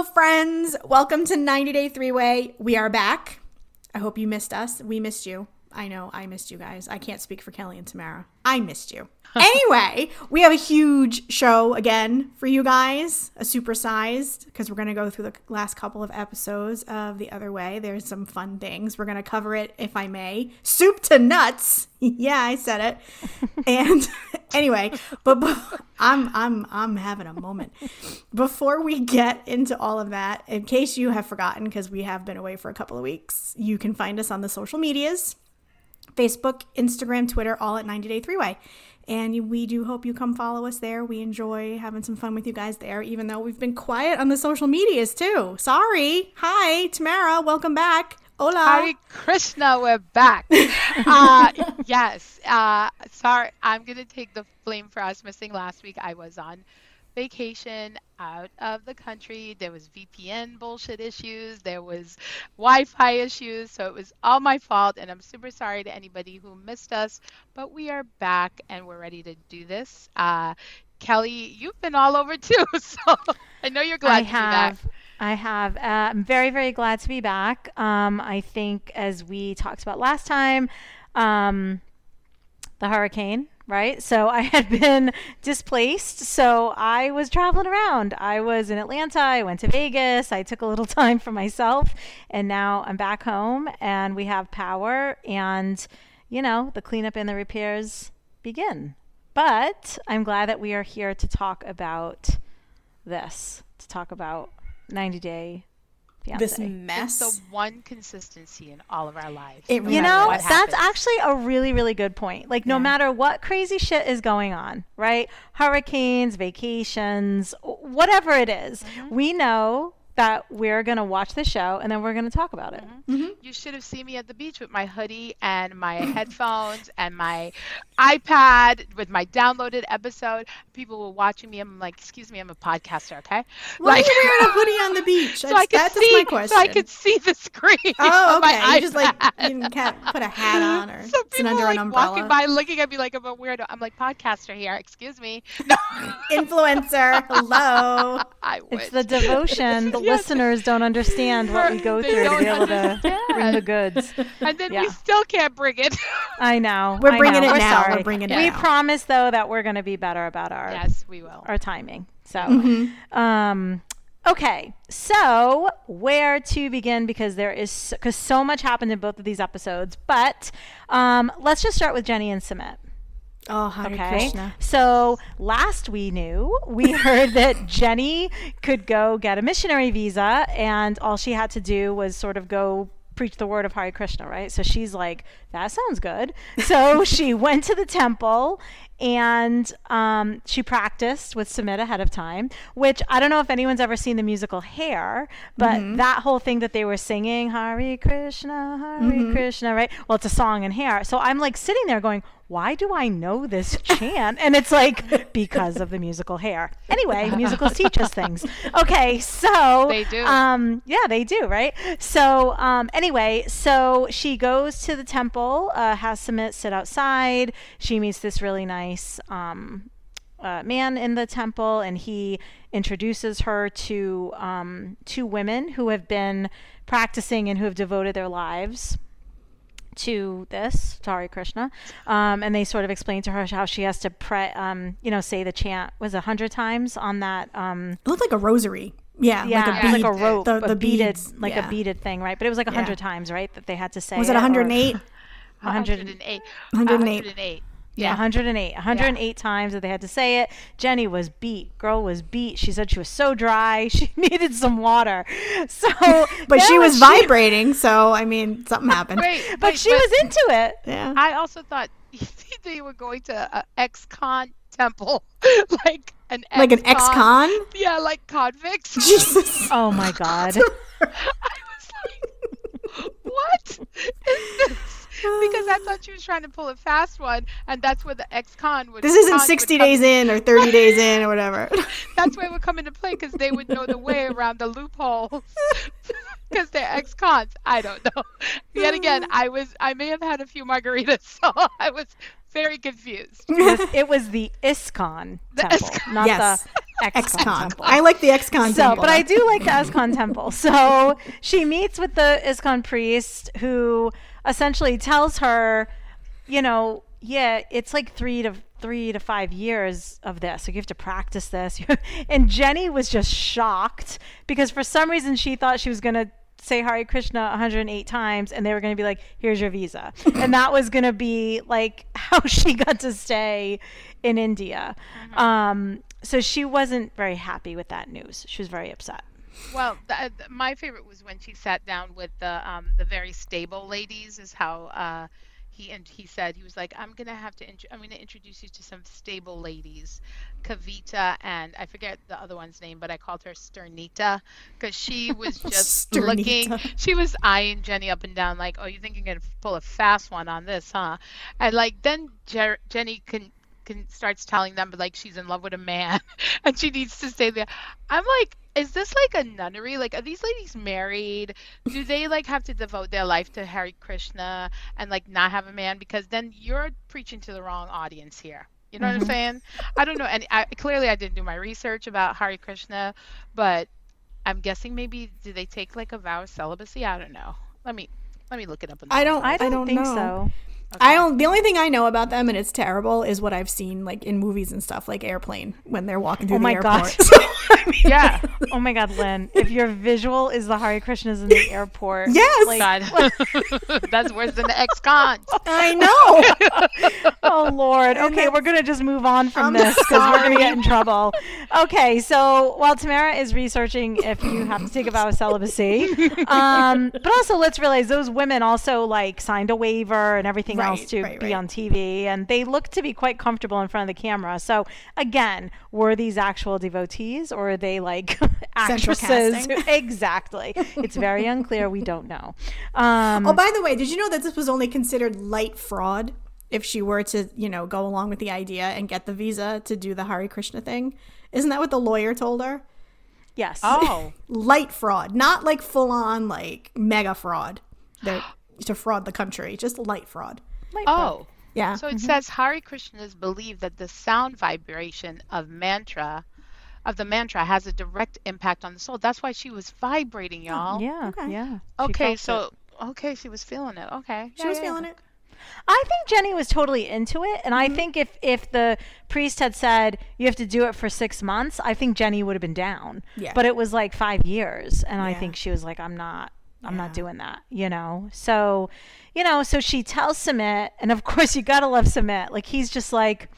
Hello, friends. Welcome to 90 Day Three Way. We are back. I hope you missed us. We missed you. I know I missed you guys. I can't speak for Kelly and Tamara. I missed you. anyway, we have a huge show again for you guys, a supersized, because we're going to go through the last couple of episodes of The Other Way. There's some fun things. We're going to cover it, if I may. Soup to nuts. yeah, I said it. and anyway, but, but I'm I'm I'm having a moment. Before we get into all of that, in case you have forgotten, because we have been away for a couple of weeks, you can find us on the social medias. Facebook, Instagram, Twitter, all at 90 Day Three Way. And we do hope you come follow us there. We enjoy having some fun with you guys there, even though we've been quiet on the social medias too. Sorry. Hi, Tamara. Welcome back. Hola. Hare Krishna, we're back. uh, yes. Uh, sorry, I'm going to take the blame for us missing last week. I was on vacation out of the country. There was VPN bullshit issues. There was Wi-Fi issues. So it was all my fault, and I'm super sorry to anybody who missed us. But we are back, and we're ready to do this. Uh, Kelly, you've been all over too, so I know you're glad I to have. be back. I have. Uh, I'm very, very glad to be back. Um, I think, as we talked about last time, um, the hurricane, right? So I had been displaced. So I was traveling around. I was in Atlanta. I went to Vegas. I took a little time for myself. And now I'm back home and we have power. And, you know, the cleanup and the repairs begin. But I'm glad that we are here to talk about this, to talk about 90 Day Fiance. This mess. It's the one consistency in all of our lives. It no You know, that's happens. actually a really, really good point. Like, no Yeah. matter what crazy shit is going on, right? Hurricanes, vacations, whatever it is, Mm-hmm. we know that we're going to watch the show and then we're going to talk about it. Mm-hmm. You should have seen me at the beach with my hoodie and my headphones and my iPad with my downloaded episode. People were watching me. I'm like, excuse me, I'm a podcaster, okay? Why are you wearing a hoodie on the beach? so I could That's see, my question. so I could see the screen. Oh, on my okay. You just like you can't put a hat on or So it's people under are an umbrella. walking by, looking at me like I'm a weirdo. I'm like podcaster here. Excuse me. No, Influencer. Hello. I would. It's the devotion. The Yes. Listeners don't understand what we go through to be able to bring the goods. and then we still can't bring it. I know. We're I bringing know. it We're now. sorry. We're bringing it We now. promise, though, that we're going to be better about our yes, we will. our timing. So, Mm-hmm. um, okay. So, where to begin? Because there is because so much happened in both of these episodes. But um, let's just start with Jenny and Sumit. Oh, Hare Okay. Krishna. So last we knew, we heard that Jenny could go get a missionary visa, and all she had to do was sort of go preach the word of Hare Krishna, right? So she's like, that sounds good. So she went to the temple and um, she practiced with Sumit ahead of time, which I don't know if anyone's ever seen the musical Hair, but that whole thing that they were singing, Hare Krishna, Hare Krishna, right? Well, it's a song in Hair. So I'm like sitting there going, why do I know this chant? And it's like, because of the musical Hair. Anyway, musicals teach us things. Okay, so. They do. Um, yeah, they do, right? So, um, anyway, so she goes to the temple, uh, has Sumit sit outside. She meets this really nice um, uh, man in the temple, and he introduces her to um, two women who have been practicing and who have devoted their lives to this, to Hare Krishna, um, and they sort of explain to her how she has to pray, um, you know, say the chant was a hundred times on that um, It looked like a rosary. Yeah, yeah, like a bead. like a rope, the, a the beaded, beads, like yeah. a beaded thing, right? But it was like a Yeah. hundred times, right, that they had to say. Was it or- 108? 100 108. 108. 108. Yeah, 108. 108 times that they had to say it. Jenny was beat. Girl was beat. She said she was so dry. She needed some water. So, But she was when vibrating, so I mean, something happened. Wait, But wait, she was into it. Yeah. I also thought they were going to a ex-con temple, like an Like an ex-con? Yeah, like convicts. Jesus. Oh my God. I was like, what is this? Because I thought she was trying to pull a fast one, and that's where the ex-con would. This isn't 60 days in or 30 days in or whatever. That's where it would come into play because they would know the way around the loopholes. Because they're ex-cons. I don't know. Yet again, I was. I may have had a few margaritas, so I was very confused. It was, it was the ISKCON The temple, ISKCON. not Yes. the XCon. Temple. I like the XCon So, temple. but I do like the Escon temple. So she meets with the ISKCON priest who essentially tells her, you know, yeah, it's like three to three to five years of this. So you have to practice this. and Jenny was just shocked because for some reason she thought she was going to say Hare Krishna 108 times and they were going to be like, here's your visa. and that was going to be like how she got to stay in India. Um, so she wasn't very happy with that news. She was very upset. Well, th- th- my favorite was when she sat down with the um, the very stable ladies. Is how uh, he and he said he was like, I'm gonna have to int- I'm gonna introduce you to some stable ladies, Kavita and I forget the other one's name, but I called her Sternita because she was just looking. She was eyeing Jenny up and down like, oh, you think you're gonna pull a fast one on this, huh? And like then Jer- Jenny can. Can, starts telling them like she's in love with a man and she needs to stay there. I'm like, is this like a nunnery? Like, are these ladies married? Do they like have to devote their life to Hare Krishna and like not have a man? Because then you're preaching to the wrong audience here. You know what I'm mm-hmm. saying? I don't know. And I, clearly, I didn't do my research about Hare Krishna, but I'm guessing maybe do they take like a vow of celibacy? I don't know. Let me let me look it up. In the I don't. I don't, don't think know. so. I don't. The only thing I know about them, and it's terrible, is what I've seen like in movies and stuff, like Airplane when they're walking through Oh the my airport. God. So, I mean, Yeah. Oh my God, Lynn! If your visual is the Hare Krishnas in the airport, Yes. like, God, that's worse than the ex-con. I know. oh Lord. Okay, we're gonna just move on from I'm this because we're gonna get in trouble. Okay, so while Tamara is researching if you have to take a vow of celibacy, um, but also let's realize those women also like signed a waiver and everything Right, else to right, be right. on TV, and they look to be quite comfortable in front of the camera. So again, were these actual devotees or are they like Central actresses? exactly. It's very unclear. We don't know. Um, oh, by the way, did you know that this was only considered light fraud if she were to, you know, go along with the idea and get the visa to do the Hare Krishna thing? Isn't that what the lawyer told her? yes. Oh, Light fraud, not like full on like mega fraud. They're, to fraud the country, just light fraud. Light bulb. oh. Yeah. So it mm-hmm. says Hare Krishnas believe that the sound vibration of mantra, of the mantra, has a direct impact on the soul. That's why she was vibrating, oh, y'all. Yeah. Okay. Yeah. Okay, felt it. so okay, she was feeling it. Okay, she was feeling it. I think Jenny was totally into it, and I mm-hmm. think if if the priest had said you have to do it for six months, I think Jenny would have been down. Yeah. But it was like five years, and I think she was like, I'm not. I'm not doing that, you know. So, you know, so she tells Sumit, and of course you gotta love Sumit. Like he's just like,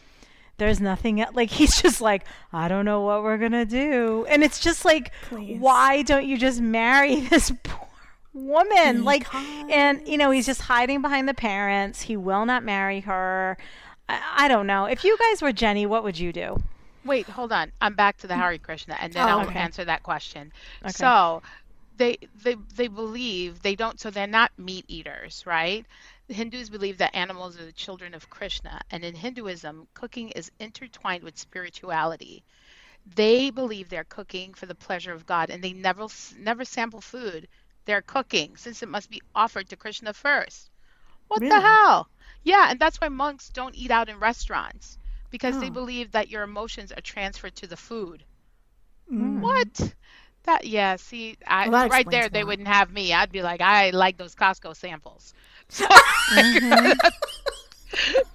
there's nothing. e- Like he's just like, I don't know what we're gonna do, and it's just like, Please. why don't you just marry this poor woman? Like, and you know, he's just hiding behind the parents. He will not marry her. I, I don't know. If you guys were Jenny, what would you do? Wait, hold on. I'm back to the Hare Krishna, and then Oh, I'll okay. answer that question. So, they they they believe they don't. So they're not meat eaters, right? The Hindus believe that animals are the children of Krishna, and in Hinduism, cooking is intertwined with spirituality. They believe they're cooking for the pleasure of God, and they never never sample food. They're cooking since it must be offered to Krishna first. What the hell? Yeah, and that's why monks don't eat out in restaurants because they Oh. believe that your emotions are transferred to the food. Mm. What? That yeah, see, I, Well, right there explains they wouldn't have me. I'd be like, I like those Costco samples. So, mm-hmm.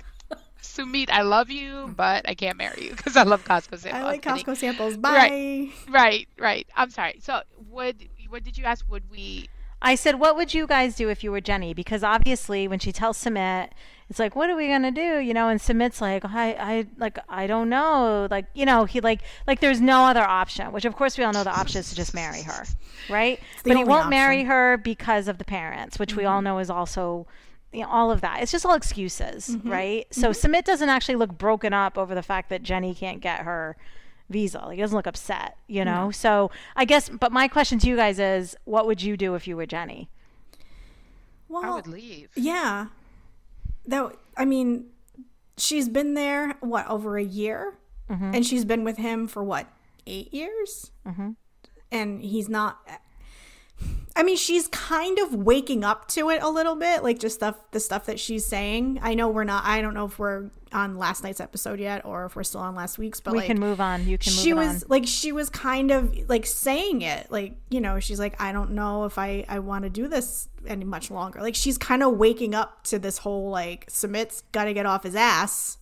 Sumit, I love you, but I can't marry you because I love Costco samples. I oh, like I'm. Costco samples. Bye. Right, right. right. I'm sorry. So, would what did you ask? Would we? I said, what would you guys do if you were Jenny? Because obviously, when she tells Sumit, it's like, what are we gonna do? You know, and Sumit's like, I, I, like, I don't know. Like, you know, he like, like, there's no other option. Which, of course, we all know the option is to just marry her, right? But he won't marry her because of the parents, which we all mm-hmm. know is also. You know, all of that. It's just all excuses, mm-hmm. right? So mm-hmm. Sumit doesn't actually look broken up over the fact that Jenny can't get her visa. Like, he doesn't look upset, you know? So I guess, but my question to you guys is what would you do if you were Jenny? Well, I would leave. yeah. That I mean, she's been there what over a year, Mm-hmm. and she's been with him for what eight years, mm-hmm. and he's not. I mean, she's kind of waking up to it a little bit, like just stuff the stuff that she's saying. I know we're not. I don't know if we're on last night's episode yet, or if we're still on last week's. But we like, can move on. You can move she it was on. like she was kind of like saying it like you know she's like i don't know if i i want to do this any much longer like she's kind of waking up to this whole like Sumit's gotta get off his ass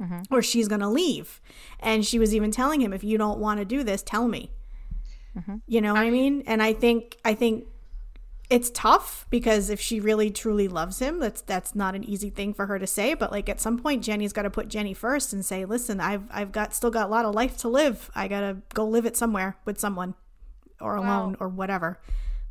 Mm-hmm. or she's gonna leave and she was even telling him if you don't want to do this tell me Mm-hmm. you know what i mean and i think i think it's tough because if she really truly loves him that's that's not an easy thing for her to say but like at some point jenny's got to put jenny first and say listen i've i've got still got a lot of life to live. I gotta go live it somewhere with someone or alone or whatever.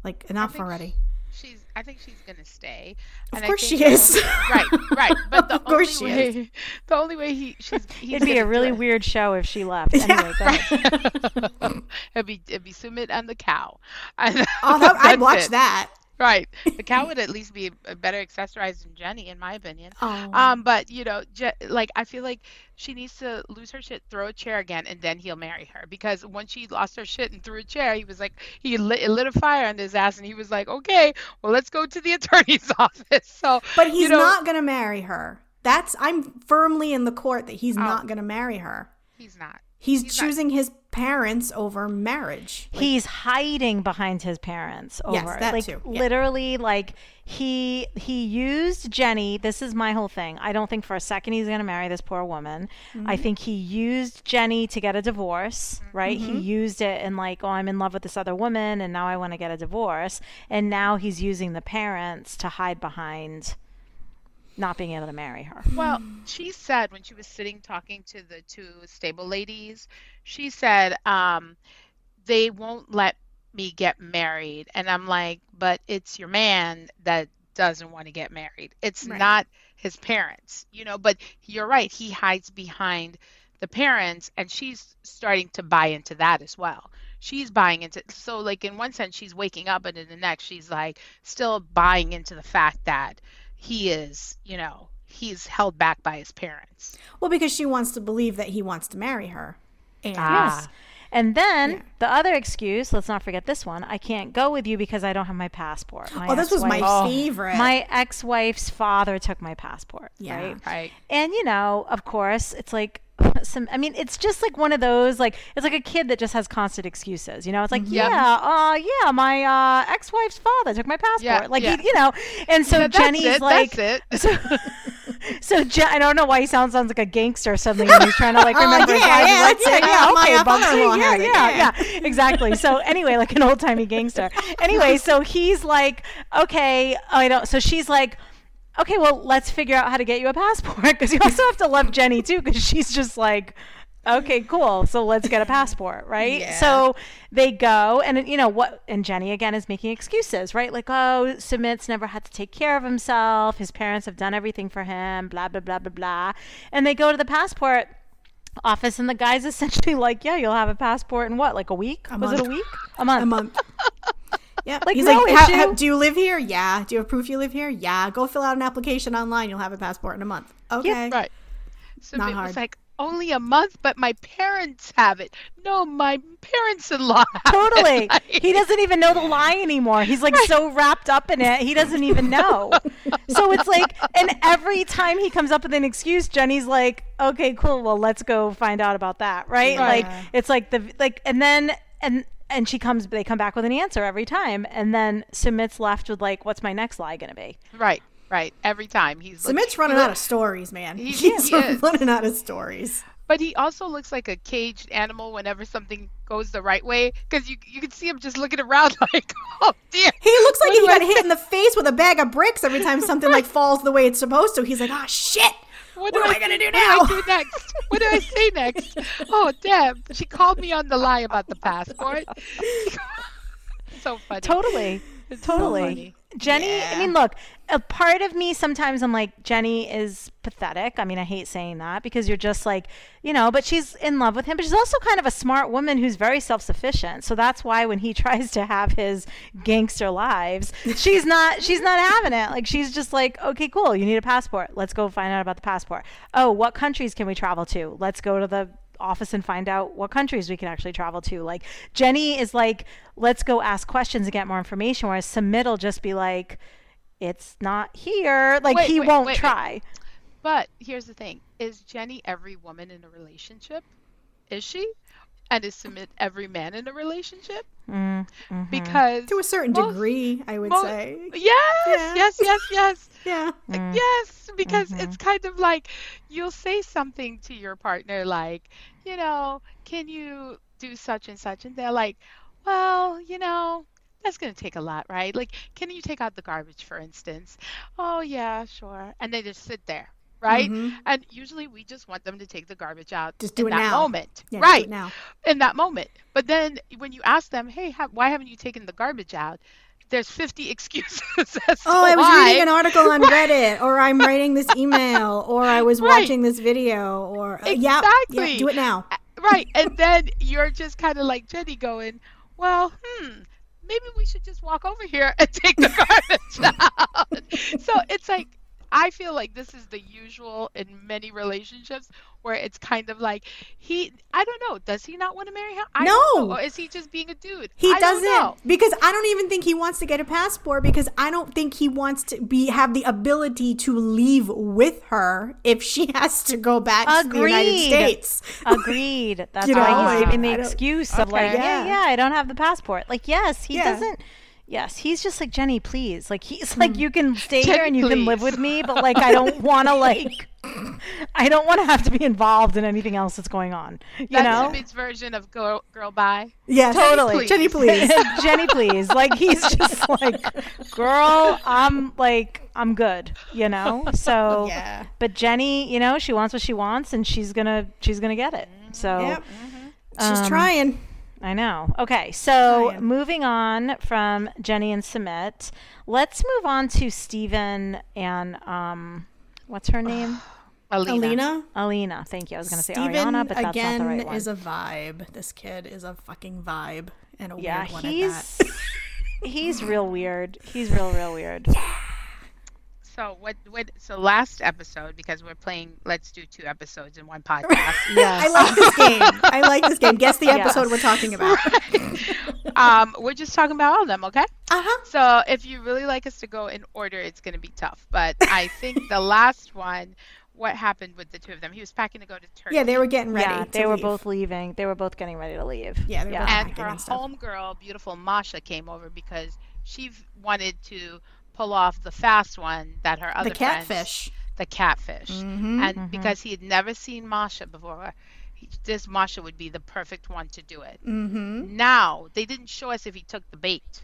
Like enough already She's. I think she's gonna stay. of And I course think she is Right, right. But the Of course only she is. way, the only way he, she's, he's It'd be a really it- weird show if she left. Anyway, ahead. it'd be it'd be Sumit and the cow. And that, i'd watch it. that Right, the cow would at least be better accessorized than Jenny, in my opinion. oh Um, but you know, Je- like I feel like she needs to lose her shit, throw a chair again, and then he'll marry her. Because once she lost her shit and threw a chair, he was like, he lit, it lit a fire under his ass, and he was like, okay, well, let's go to the attorney's office. So, but he's you know, not gonna marry her that's i'm firmly in the court that he's not gonna marry her He's not. He's, He's not- choosing his parents over marriage Like, He's hiding behind his parents over Yes, that like too, yeah. literally like he he used Jenny. This is my whole thing. I don't think for a second he's going to marry this poor woman. Mm-hmm. I think he used Jenny to get a divorce, right? Mm-hmm. He used it and like, oh, I'm in love with this other woman and now I want to get a divorce. And now he's using the parents to hide behind not being able to marry her. Well, she said when she was sitting talking to the two stable ladies, she said, um, they won't let me get married. And I'm like, but it's your man that doesn't want to get married. It's Right. not his parents, you know, but you're right. He hides behind the parents and she's starting to buy into that as well. She's buying into so like in one sense she's waking up and in the next she's like still buying into the fact that he is, you know, he's held back by his parents. well because she wants to believe that he wants to marry her and Ah. Yes. And then Yeah. the other excuse, let's not forget this one. I can't go with you because I don't have my passport. My oh this was my ex-wife- favorite My ex-wife's father took my passport, Yeah. right? Right. And you know, of course, it's like some I mean, it's just like one of those like it's like a kid that just has constant excuses, you know? It's like, Yeah. yeah, uh yeah, my uh ex-wife's father took my passport. Yeah, like yeah. he, you know. And so Yeah, Jenny's it, like that's it. so, so Je- I don't know why he sounds sounds like a gangster suddenly when he's trying to like Oh, remember his yeah, yeah, like, yeah, Yeah, okay, uh, Bugsy, yeah, yeah, yeah. yeah, exactly. So anyway, like an old timey gangster. Anyway, so he's like, okay, I don't. So she's like. Okay, well, let's figure out how to get you a passport because you also have to love Jenny too because she's just like, okay, cool. So let's get a passport, right? Yeah. So they go, and you know what? And Jenny again is making excuses, right? Like, oh, Sumit's never had to take care of himself. His parents have done everything for him. Blah blah blah blah blah. And they go to the passport office, and the guy's essentially like, yeah, you'll have a passport in what, like a week? Was it a week? A month. a month yeah Like, he's no like "How- issue. how- do you live here yeah do you have proof you live here yeah go fill out an application online you'll have a passport in a month okay Right. So Not it hard. was like only a month, but my parents have it. No, my parents-in-law. Totally. It. Like- He doesn't even know the lie anymore. He's like so wrapped up in it, he doesn't even know. So it's like, and every time he comes up with an excuse, Jenny's like, okay, cool. Well, let's go find out about that. Right. Right. Like, it's like the, like, and then, and, and she comes, they come back with an answer every time. And then Sumit's left with like, what's my next lie going to be? Right. Right. Every time he's. like- Sumit's running out of stories man He- he's he is. running out of stories But he also looks like a caged animal whenever something goes the right way, because you you can see him just looking around like, oh dear. he looks like What he got I hit in the face with a bag of bricks every time something like falls the way it's supposed to he's like ah shit What, What am I gonna do now? What do I do next? What do I say next? Oh, damn. She called me on the lie about the passport. so funny. Totally. It's so Totally. funny. Jenny, Yeah. I mean, look, a part of me sometimes I'm like, Jenny is pathetic. I mean, I hate saying that because you're just like, you know, but she's in love with him. But she's also kind of a smart woman who's very self sufficient. So that's why when he tries to have his gangster lives, she's not she's not having it. Like she's just like, okay, cool, you need a passport. Let's go find out about the passport. Oh, what countries can we travel to? Let's go to the office and find out what countries we can actually travel to. Like Jenny is like, let's go ask questions and get more information. Whereas Sumit will just be like, it's not here. Like Wait, he wait, won't wait. try. But here's the thing: is Jenny every woman in a relationship? Is she? And is Sumit every man in a relationship? Mm, mhm. Because To a certain most- degree, I would mo- say. Yes, Yeah. yes, yes, yes. Yeah. Mm. Yes, because Mhm. it's kind of like you'll say something to your partner like, you know, can you do such and such? And they're like, well, you know, that's going to take a lot, right? Like, can you take out the garbage, for instance? Oh, yeah, sure. And they just sit there, right? Mhm. And usually we just want them to take the garbage out Just do in it that now. moment. Yeah, right. now. In that moment. But then when you ask them, hey, why haven't you taken the garbage out? There's 50 excuses as Oh, I was why. reading an article on Reddit, or I'm writing this email, or I was Right. watching this video, or uh, yeah, yeah, Exactly. do it now. Right. And then you're just kind of like Jenny going, well, hmm, maybe we should just walk over here and take the garbage out. So it's like, I feel like this is the usual in many relationships where it's kind of like he, I don't know, does he not want to marry her? I No. know. Or is he just being a dude? He I don't know. doesn't because I don't even think he wants to get a passport because I don't think he wants to be have the ability to leave with her if she has to go back to the United States. Agreed. That's You why know, he's giving the excuse of like, yeah, Yeah. yeah, I don't have the passport. Like, yes, he Yeah. doesn't. Yes, he's just like Jenny, please. Like he's like, you can stay Jenny, here and you can live with me, but like, I don't want to like, I don't want to have to be involved in anything else that's going on. You That's know? Sumit's version of girl, girl bye. Yes, Totally. Jenny, please. Jenny, please. Like he's just like, girl, I'm like, I'm good. You know. So, yeah. but Jenny, you know, she wants what she wants, and she's gonna, she's gonna get it. So. Yep. She's Um, trying. I know. Okay, so Ryan. moving on from Jenny and Sumit, let's move on to Stephen and um, what's her name? Alina. Alina. Alina. Thank you. I was going to say Steven Ariana, but that's again not the right one. is a vibe. This kid is a fucking vibe and a yeah, weird one at he's that. he's real weird. He's real, real weird. So what? What? So last episode, because we're playing, let's do two episodes in one podcast. Yes. I like this game. I like this game. Guess the episode Yes. we're talking about. um, we're just talking about all of them, okay? Uh huh. So if you really like us to go in order, it's going to be tough. But I think the last one, what happened with the two of them? He was packing to go to Turkey. Yeah, they were getting ready. yeah, to they were leave. both leaving. They were both getting ready to leave. Yeah, they were yeah. both- and her and homegirl, beautiful Masha, came over because she wanted to pull off the fast one that her other The friends- catfish. the catfish, Mhm. and Mhm. because he had never seen Masha before, he, this Masha would be the perfect one to do it. Mm-hmm. Now they didn't show us if he took the bait.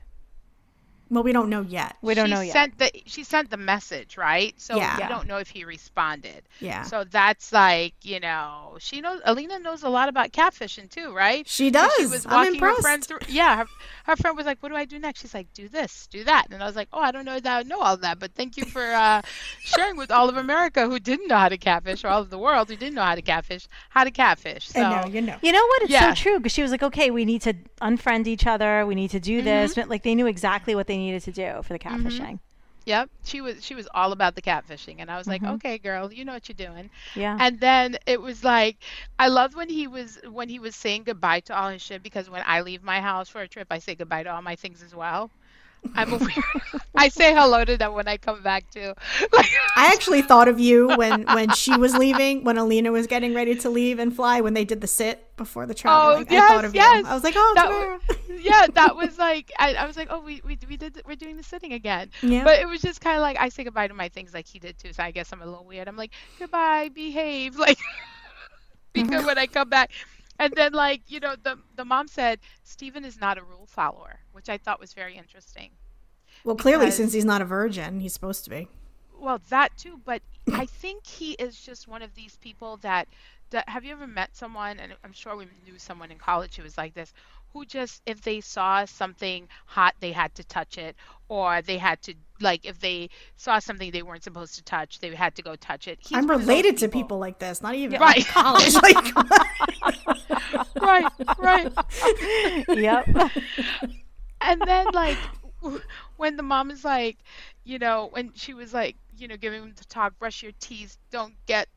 Well, we don't know yet. We don't she know yet. Sent the she sent the message, right? So Yeah. we don't know if he responded. Yeah. So that's like, you know, she knows Alina knows a lot about catfishing too, right? She 'Cause does. She was I'm walking her impressed. friend through. Yeah, her, her friend was like, "What do I do next?" She's like, "Do this, do that," and I was like, "Oh, I don't know that I know all that, but thank you for uh, sharing with all of America who didn't know how to catfish, or all of the world who didn't know how to catfish, how to catfish." So And now you know. You know what? It's Yeah. so true because she was like, "Okay, we need to unfriend each other. We need to do this." Mm-hmm. But like, they knew exactly what they needed to do for the catfishing. Yep, she was she was all about the catfishing, and I was like, Mhm. "Okay, girl, you know what you're doing." Yeah. And then it was like, I loved when he was when he was saying goodbye to all his shit because when I leave my house for a trip, I say goodbye to all my things as well. I'm a weird. I say hello to them when I come back too. Like, I actually thought of you when when she was leaving, when Alina was getting ready to leave and fly, when they did the sit before the traveling. Oh, I yes, thought of yes. you. I was like, oh, That Tamara. yeah, that was like I, I was like, oh, we, we we did we're doing the sitting again. Yeah. But it was just kind of like I say goodbye to my things like he did too. So I guess I'm a little weird. I'm like goodbye, behave, like be good mm-hmm. when I come back. And then like you know the the mom said Stephen is not a rule follower, which I thought was very interesting. well, clearly, because- since he's not a virgin, he's supposed to be. Well, that too, but I think he is just one of these people that, that have you ever met someone and I'm sure we knew someone in college who was like this who just if they saw something hot they had to touch it or they had to like if they saw something they weren't supposed to touch they had to go touch it. He's I'm one of those related to people like this. Not even Right. like college. Like, right, right. yep. and then like when the mom is like you know when she was like you know giving him the talk brush your teeth don't get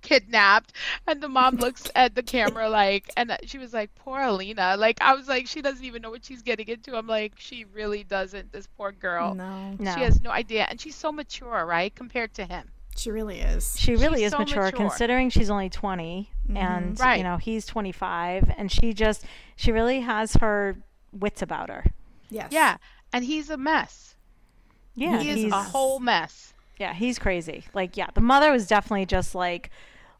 kidnapped and the mom looks at the camera like and she was like poor alina like i was like she doesn't even know what she's getting into i'm like she really doesn't this poor girl No, No. she has no idea and she's so mature right compared to him she really is. She really She's is so mature, mature. considering she's only 20 and mm-hmm. Right. you know he's 25 and she just she really has her wits about her. Yes. yeah and he's a mess Yeah, he is he's a whole mess yeah, he's crazy. Like yeah, the mother was definitely just like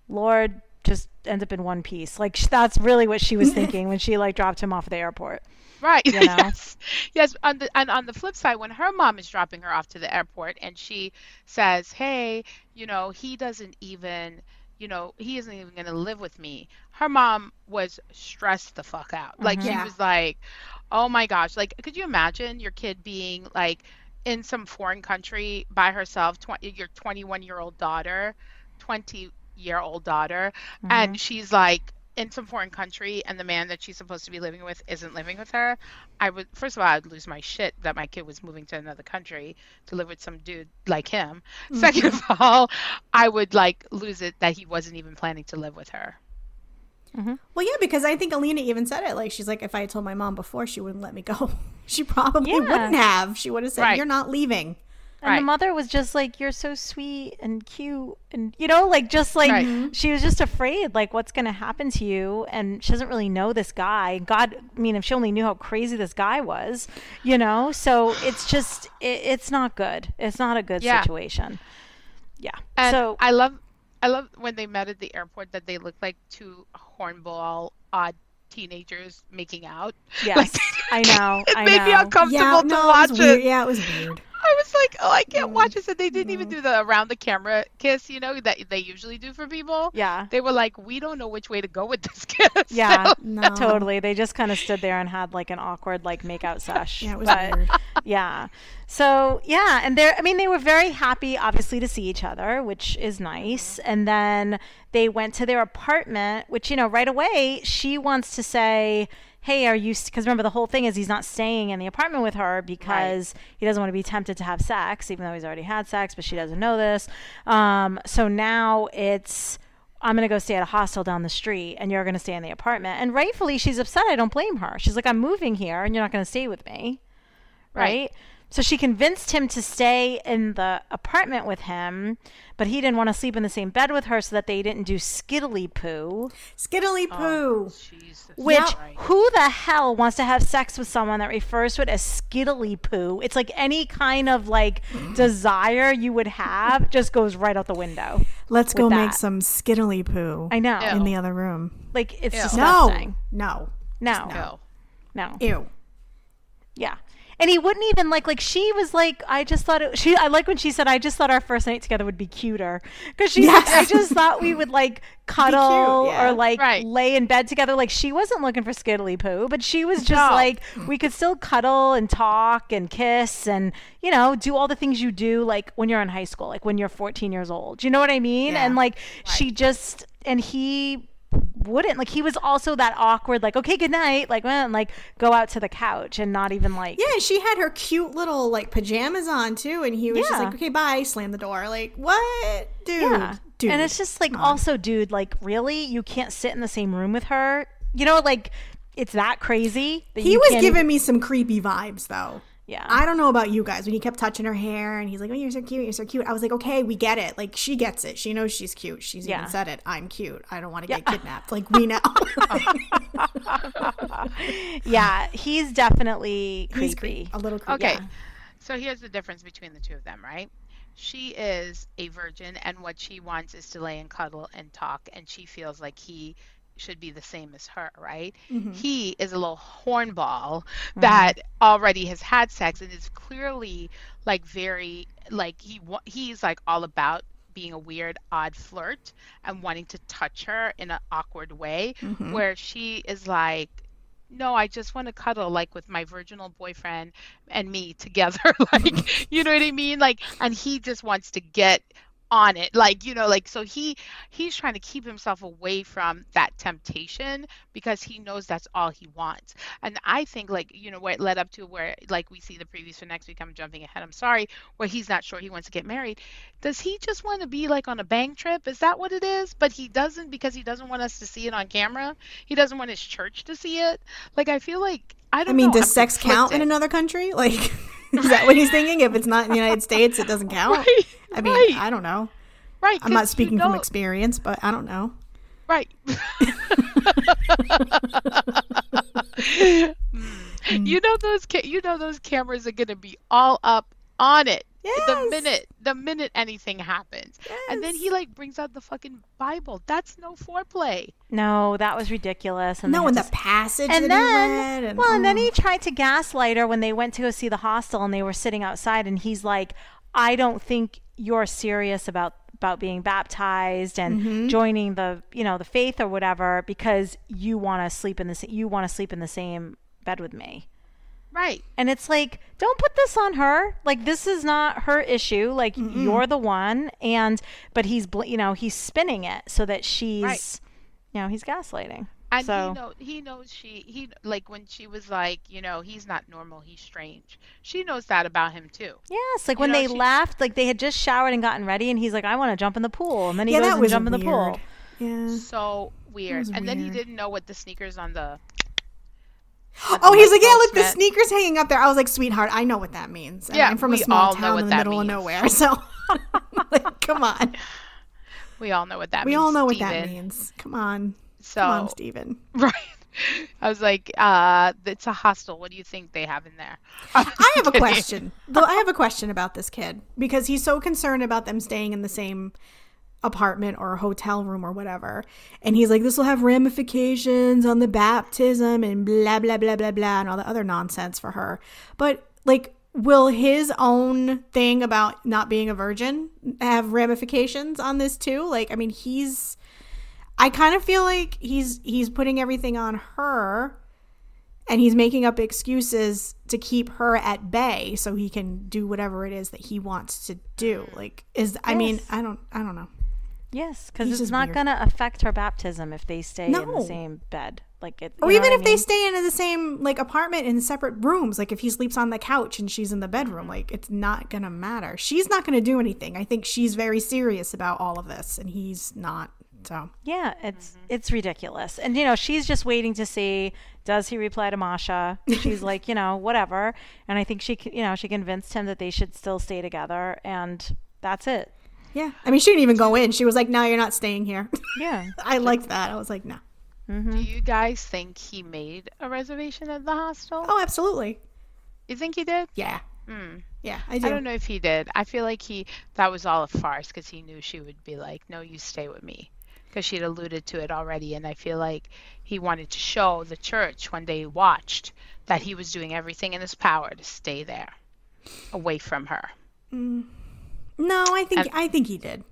Lord just end up in one piece. Like sh- that's really what she was thinking when she like dropped him off at the airport. Right. You know? yes. Yes. On the and on the flip side, when her mom is dropping her off to the airport and she says, "Hey, you know, he doesn't even, you know, he isn't even gonna live with me." Her mom was stressed the fuck out. Like she Yeah. was like, "Oh my gosh!" Like, could you imagine your kid being like in some foreign country by herself? Twenty, your twenty-one-year-old daughter, twenty-year-old daughter, and mm-hmm. she's like in some foreign country and the man that she's supposed to be living with isn't living with her, I would first of all I'd lose my shit that my kid was moving to another country to live with some dude like him. Mm-hmm. Second of all, I would like lose it that he wasn't even planning to live with her. Mm-hmm. Well, yeah, because I think Alina even said it. Like, she's like, if I had told my mom before, she wouldn't let me go. she probably Yeah. wouldn't have. She would have said, Right. "You're not leaving." And the mother was just like, "You're so sweet and cute," and you know, like just like Right. Mm-hmm. she was just afraid, like what's going to happen to you, and she doesn't really know this guy. God, I mean, if she only knew how crazy this guy was, you know. So it's just, it, it's not good. It's not a good Yeah. situation. Yeah. And so I love I love when they met at the airport that they looked like two hornball odd teenagers making out. yes, Like, I know. it I made know. me uncomfortable yeah, to no, watch it it. weird. Yeah, it was weird. I was like, oh, I can't watch mm-hmm. this. And they didn't even mm-hmm. do the around the camera kiss, you know, that they usually do for people. Yeah. They were like, we don't know which way to go with this kiss. Yeah, No. totally. They just kind of stood there and had like an awkward like make out sesh. Yeah, it was But- weird. yeah. So yeah, and they're I mean they were very happy obviously to see each other, which is nice. Mm-hmm. And then they went to their apartment, which you know, right away she wants to say, "Hey, are you because remember the whole thing is he's not staying in the apartment with her because he doesn't want to be tempted to have sex even though he's already had sex, but she doesn't know this. Um so now it's I'm going to go stay at a hostel down the street and you're going to stay in the apartment. And rightfully, she's upset. I don't blame her. She's like, I'm moving here and you're not going to stay with me. Right? Right. So she convinced him to stay in the apartment with him, but he didn't want to sleep in the same bed with her so that they didn't do skiddly poo. Skiddly oh, poo. Jesus. Which, Right. who the hell wants to have sex with someone that refers to it as skiddly poo? It's like any kind of like desire you would have just goes right out the window. Let's go with make some skiddly poo I know. Ew. in the other room. Like, it's Ew. disgusting. No, No. no. No. no, ew. Yeah. And he wouldn't even like like she was like I just thought it she I like when she said I just thought our first night together would be cuter cuz she's like Yes. I just thought we would like cuddle yeah. or like Right. lay in bed together like she wasn't looking for skiddly poo but she was just No. like we could still cuddle and talk and kiss and you know do all the things you do like when you're in high school like when you're 14 years old. You know what I mean? Yeah. And like she just and he wouldn't like he was also that awkward like okay good night like well, and like go out to the couch and not even like Yeah, she had her cute little like pajamas on too, and he was just like, "Okay, bye." Slam the door. Like, what, dude? Yeah. Dude. And it's just like also, dude, like really, you can't sit in the same room with her. You know, like it's that crazy. That he was can't giving me some creepy vibes though. Yeah. I don't know about you guys when he kept touching her hair and he's like, "Oh, you're so cute, you're so cute." I was like, "Okay, we get it. Like she gets it. She knows she's cute. She's Yeah. even said it. I'm cute. I don't want to get kidnapped. Like we know." yeah, he's definitely He's creepy. creepy. A little creepy. Okay. Yeah. So here's the difference between the two of them, right? She is a virgin, and what she wants is to lay and cuddle and talk, and she feels like he should be the same as her, right? Mm-hmm. He is a little hornball mm-hmm. that already has had sex and is clearly like very like he he's like all about being a weird odd flirt and wanting to touch her in an awkward way mm-hmm. where she is like no, I just want to cuddle like with my virginal boyfriend and me together. like, you know what I mean? Like, and he just wants to get on it like you know like so he he's trying to keep himself away from that temptation because he knows that's all he wants. And i think like you know where it led up to where like we see the previews for next week i'm jumping ahead i'm sorry where he's not sure he wants to get married. Does he just want to be like on a bang trip? Is that what it is? But he doesn't because he doesn't want us to see it on camera? He doesn't want his church to see it? Like i feel like i don't know. I mean, know, does I'm sex count in another country? Like, is that what he's thinking? If it's not in the United States, it doesn't count. Right, I mean, right. I don't know. right I'm not speaking from experience, but I don't know. Right. Mm. You know those ca- you know those cameras are going to be all up on it the minute the minute anything happens. And then he like brings out the fucking Bible. That's no foreplay. No, that was ridiculous. And No, had and to the passage and that then, he read. And, well, and then oh. he tried to gaslight her when they went to go see the hostel, and they were sitting outside, and he's like, "I don't think you're serious about about being baptized and Mm-hmm. joining the you know the faith or whatever because you want to sleep in the sa- you want to sleep in the same bed with me." Right. And it's like, don't put this on her. Like this is not her issue. Like you're the one. And but he's bl- you know he's spinning it so that she's Right. you know he's gaslighting. And so he know he knows she he like when she was like, you know, he's not normal, he's strange. She knows that about him too. yes, like You when know, they she- left, like they had just showered and gotten ready, and he's like, I want to jump in the pool, and then he yeah, goes that and was jump in the weird. pool. Yeah. So weird. was And then he didn't know what the sneakers on the Oh, he's like, yeah, look, the sneakers hanging up there. I was like, sweetheart, I know what that means. And Yeah, I'm from a small town in the middle of nowhere. So, like, come on. we all know what that We means. all know what that means. Come on. So Come on, Steven. Right. I was like, uh, it's a hostel. What do you think they have in there? I have a question. Though I have a question about this kid because he's so concerned about them staying in the same apartment or a hotel room or whatever. And he's like, this will have ramifications on the baptism and blah, blah, blah, blah, blah, and all the other nonsense for her. But, like, will his own thing about not being a virgin have ramifications on this too? Like, I mean, he's. I kind of feel like he's he's putting everything on her and he's making up excuses to keep her at bay so he can do whatever it is that he wants to do like is i mean i don't i don't know Yes, because it's not weird. going to affect her baptism if they stay in the same bed. Like it, or even if I they stay in the same like apartment in separate rooms like if he sleeps on the couch and she's in the bedroom like it's not gonna matter she's not gonna do anything i think she's very serious about all of this and he's not so Yeah, it's Mm-hmm. it's ridiculous. And you know, she's just waiting to see does he reply to Masha. She's like, you know, whatever. And I think she, you know, she convinced him that they should still stay together, and that's it. Yeah i mean she didn't even go in she was like no you're not staying here Yeah. i liked that i was like no Do you guys think he made a reservation at the hostel? oh absolutely You think he did? yeah Hmm. yeah i do I don't know if he did. I feel like he that was all a farce because he knew she would be like, "No, you stay with me," because she'd alluded to it already, and I feel like he wanted to show the church when they watched that he was doing everything in his power to stay there, away from her. No i think And- i think he did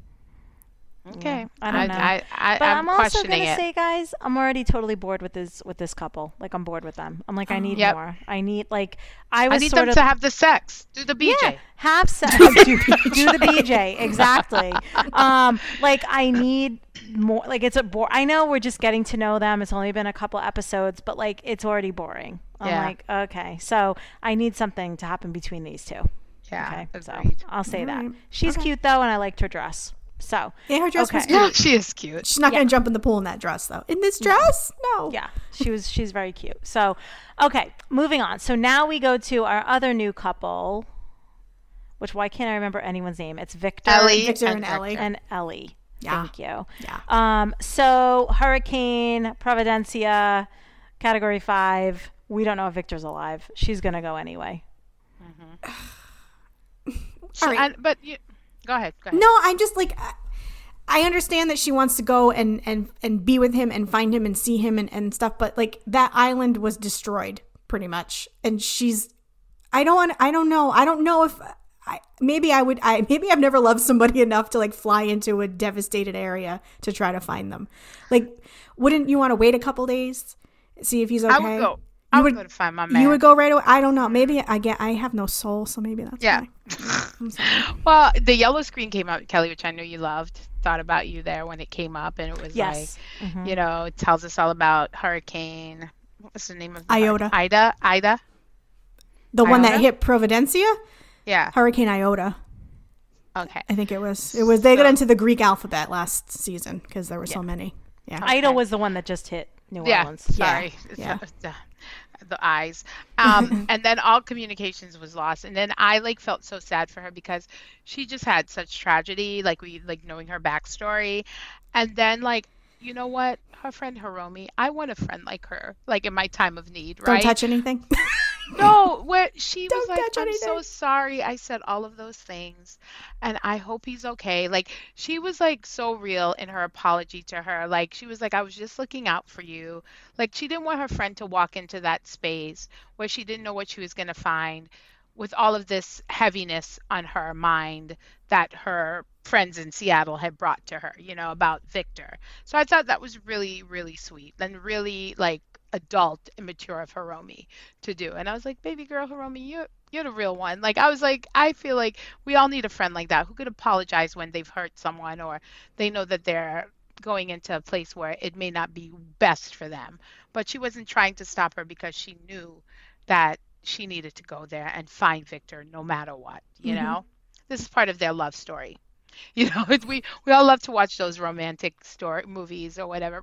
Okay, I don't know. I, I, But I'm, I'm, also gonna it. say, guys, I'm already totally bored with this with this couple. Like I'm bored with them. I'm like, I need Yep. more. I need like I I need sort them of to have the sex. Do the BJ. Yeah, have sex. do, the BJ exactly. Um, like I need more. Like it's a bore. I know we're just getting to know them. It's only been a couple episodes, but like it's already boring. I'm Yeah. like, okay, so I need something to happen between these two. Yeah, Okay, so. I'll say that Alright. she's cute though, and I liked her dress. So yeah her dress was cute Yeah, she is cute. She's not Yeah. gonna jump in the pool in that dress though. In this dress? No. yeah, she was. She's very cute. So, okay, moving on. So now we go to our other new couple. Which why can't I remember anyone's name? It's Victor. Ellie Victor and Ellie. and Ellie. Yeah. Thank you. Yeah. Um, so Hurricane Providencia, Category Five. We don't know if Victor's alive. She's gonna go anyway. All right. And, but you, go ahead. Go ahead. No, I'm just like I- I understand that she wants to go and and and be with him and find him and see him and and stuff, but like that island was destroyed pretty much, and she's. I don't want. I don't know. I don't know if. I, maybe I would. I maybe I've never loved somebody enough to like fly into a devastated area to try to find them. Like, wouldn't you want to wait a couple days, see if he's okay? I would go. I You would would- go to find my man. You would go right away. I don't know. Maybe I get. I have no soul, so maybe that's Yeah. why. Well, the yellow screen came out, Kelly, which I know you loved. Thought about you there when it came up, and it was Yes. like, Mhm. you know, it tells us all about Hurricane. What was the name of the Iota. hurricane? Ida? Ida? The one that hit Providencia, Yeah. Hurricane Iota. Okay. I think it was. It was. They got into the Greek alphabet last season because there were so many. Yeah. Ida Okay. was the one that just hit New Yeah. Orleans. Sorry. Yeah. The, the eyes. Um, and then all communications was lost. And then I like felt so sad for her because she just had such tragedy, like we like knowing her backstory. And then like, you know what? Her friend Hiromi, I want a friend like her, like in my time of need, right? Don't touch anything. No, where she was like, I'm so sorry I said all of those things, and I hope he's okay. Like, she was like so real in her apology to her. Like, she was like, I was just looking out for you. Like, she didn't want her friend to walk into that space where she didn't know what she was going to find with all of this heaviness on her mind that her friends in Seattle had brought to her, you know, about Victor. So I thought that was really, really sweet and really like adult and mature of Hiromi to do. And I was like, baby girl Hiromi, you're you're the real one. Like I was like, I feel like we all need a friend like that who could apologize when they've hurt someone or they know that they're going into a place where it may not be best for them. But she wasn't trying to stop her because she knew that she needed to go there and find Victor no matter what, you Mhm. know? This is part of their love story. You know, it's, we we all love to watch those romantic story movies or whatever,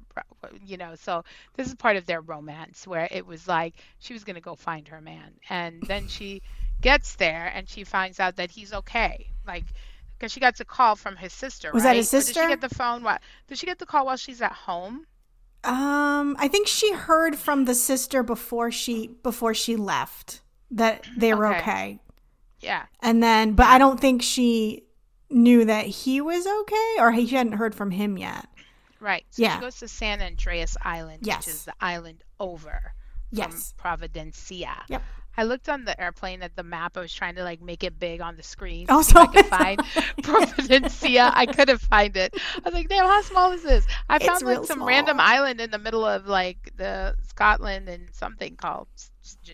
you know. So this is part of their romance where it was like she was going to go find her man, and then she gets there and she finds out that he's okay, like because she got a call from his sister. Was that right? his Or Did she get the phone? What? Did she get the call while she's at home? Um, I think she heard from the sister before she before she left that they were Okay. okay. Yeah. And then, but I don't think she knew that he was okay, or he hadn't heard from him yet. Right. So Yeah. she goes to San Andreas Island, Yes. which is the island over Yes. from Providencia. Yep. I looked on the airplane at the map. I was trying to like make it big on the screen. Oh, if I could find Providencia. I couldn't find it. I was like, damn, how small is this? I It's found like real some random island in the middle of like the Scotland and something called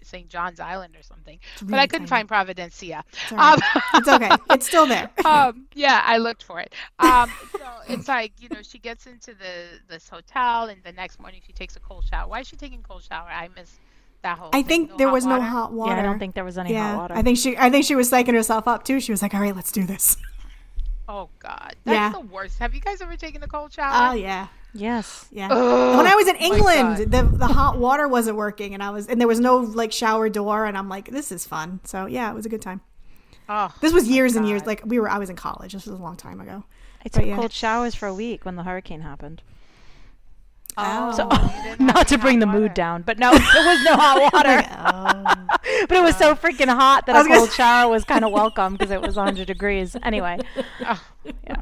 St. John's Island or something. but I couldn't tiny. find Providencia. It's all right. Um, It's okay. It's still there. um, yeah, I looked for it. Um, so it's like you know she gets into the this hotel and the next morning she takes a cold shower. Why is she taking cold shower? I miss that whole. I thing. think there hot was no hot water. Yeah, I don't think there was any yeah, hot water. I think she. I think she was psyching herself up too. She was like, "All right, let's do this." Oh God, that's Yeah. the worst. Have you guys ever taken a cold shower? Oh shower? yeah, yes. yeah. Ugh, when I was in oh England, the the hot water wasn't working, and I was and there was no like shower door, and I'm like, "This is fun." So yeah, it was a good time. Oh, This was oh years and years. Like we were. I was in college. This was a long time ago. I took yeah. cold showers for a week when the hurricane happened. Oh, So- you didn't to bring the water. mood down, but no, there was no hot water. Oh. but it was so freaking hot that a was gonna cold shower was kind of welcome because it was 100 degrees. Anyway, Oh. Yeah.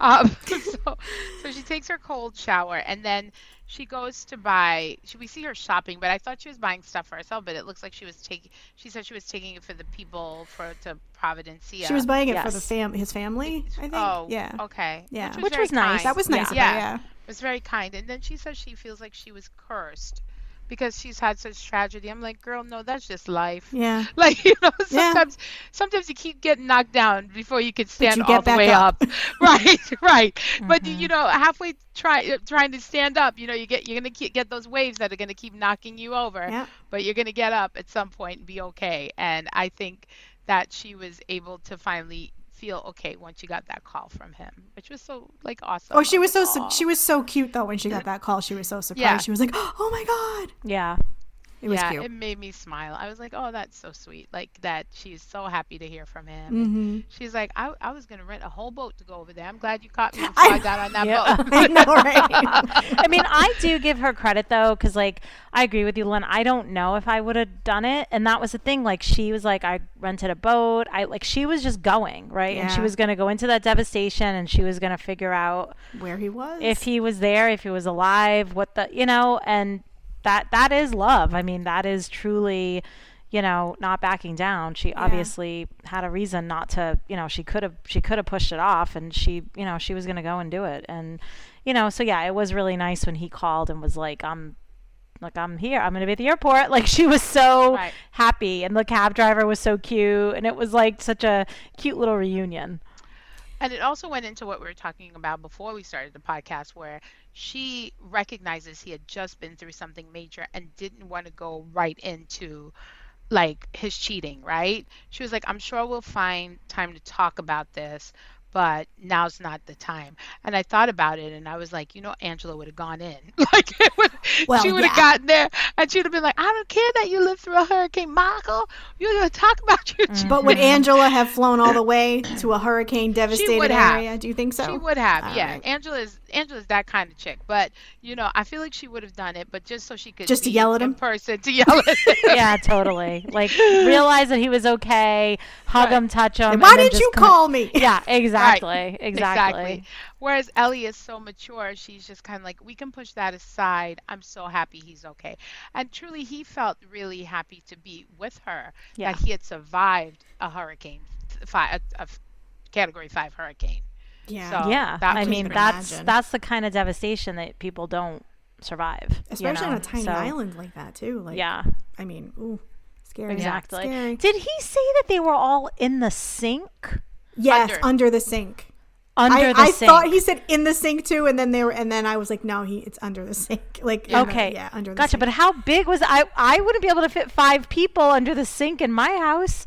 Um, so, so she takes her cold shower and then she goes to buy. She, we see her shopping, but I thought she was buying stuff for herself. But it looks like she was taking. She said she was taking it for the people for to Providencia. She was buying it for the fam his family. I think. Oh, yeah. Okay. Yeah. Which was, Which was nice. kind. That was nice Yeah. of her. Yeah. Yeah. It was very kind. And then she says she feels like she was cursed because she's had such tragedy. I'm like, girl, no, that's just life. Yeah. Like you know, Yeah. sometimes sometimes you keep getting knocked down before you can stand you all the way up. up. right, right. But Mhm. you know, halfway try trying to stand up, you know, you get you're gonna keep, get those waves that are gonna keep knocking you over. Yeah. But you're gonna get up at some point and be okay. And I think that she was able to finally feel okay once she got that call from him, which was so like awesome. Oh, she was so like, su- she was so cute though when she got that call. She was so surprised. Yeah. She was like, "Oh my god!" yeah. It was yeah, cute. it made me smile. I was like, oh, that's so sweet. Like that she's so happy to hear from him. hmm She's like, I, I was going to rent a whole boat to go over there. I'm glad you caught me before I- I, got on that Yeah. boat. I know, right? I mean, I do give her credit though, because like I agree with you, Lynn. I don't know if I would have done it, and that was the thing. Like she was like, I rented a boat. I like she was just going right, and she was gonna go into that devastation, and she was gonna figure out Where he was. if he was there, if he was alive, what the you know, and that that is love. I mean, that is truly, you know, not backing down. She obviously had a reason not to, you know, she could have she could have pushed it off and she, you know, she was going to go and do it. And you know, so yeah, it was really nice when he called and was like, "I'm like I'm here. I'm gonna be at the airport. Like she was so Right. happy, and the cab driver was so cute, and it was like such a cute little reunion. And it also went into what we were talking about before we started the podcast, where she recognizes he had just been through something major and didn't want to go right into like his cheating, right? She was like, I'm sure we'll find time to talk about this, but now's not the time. And I thought about it and I was like, you know, Angela would have gone in. like, it would, Well, she would have yeah. gotten there and she would have been like, I don't care that you lived through a hurricane, Michael. You're going to talk about your cheating. Mm-hmm. But would Angela have flown all the way to a hurricane devastated have. area? Do you think so? She would have, All yeah. right. Angela's Angela's that kind of chick, but you know, I feel like she would have done it, but just so she could Just to yell at in him? person to yell at him. yeah, totally. Like realize that he was okay, hug Right. him, touch him. and Why then didn't you come- call me? Yeah, exactly, exactly. Whereas Ellie is so mature, she's just kind of like, we can push that aside. I'm so happy he's okay. And truly, he felt really happy to be with her, Yeah. that he had survived a hurricane, five, a, a category five hurricane. Yeah. So- Yeah, that I mean that's imagine. that's the kind of devastation that people don't survive, you Especially know? on a tiny So, island like that too. Like Yeah, I mean, ooh, scary. exactly. Scary. Did he say that they were all in the sink Yes, Under. under, the sink. under I, the I sink? thought he said in the sink too, and then they were, and then I was like, no, he it's under the sink. Like in the- Okay. yeah, under the Gotcha. sink. But how big was I? I wouldn't be able to fit five people under the sink in my house.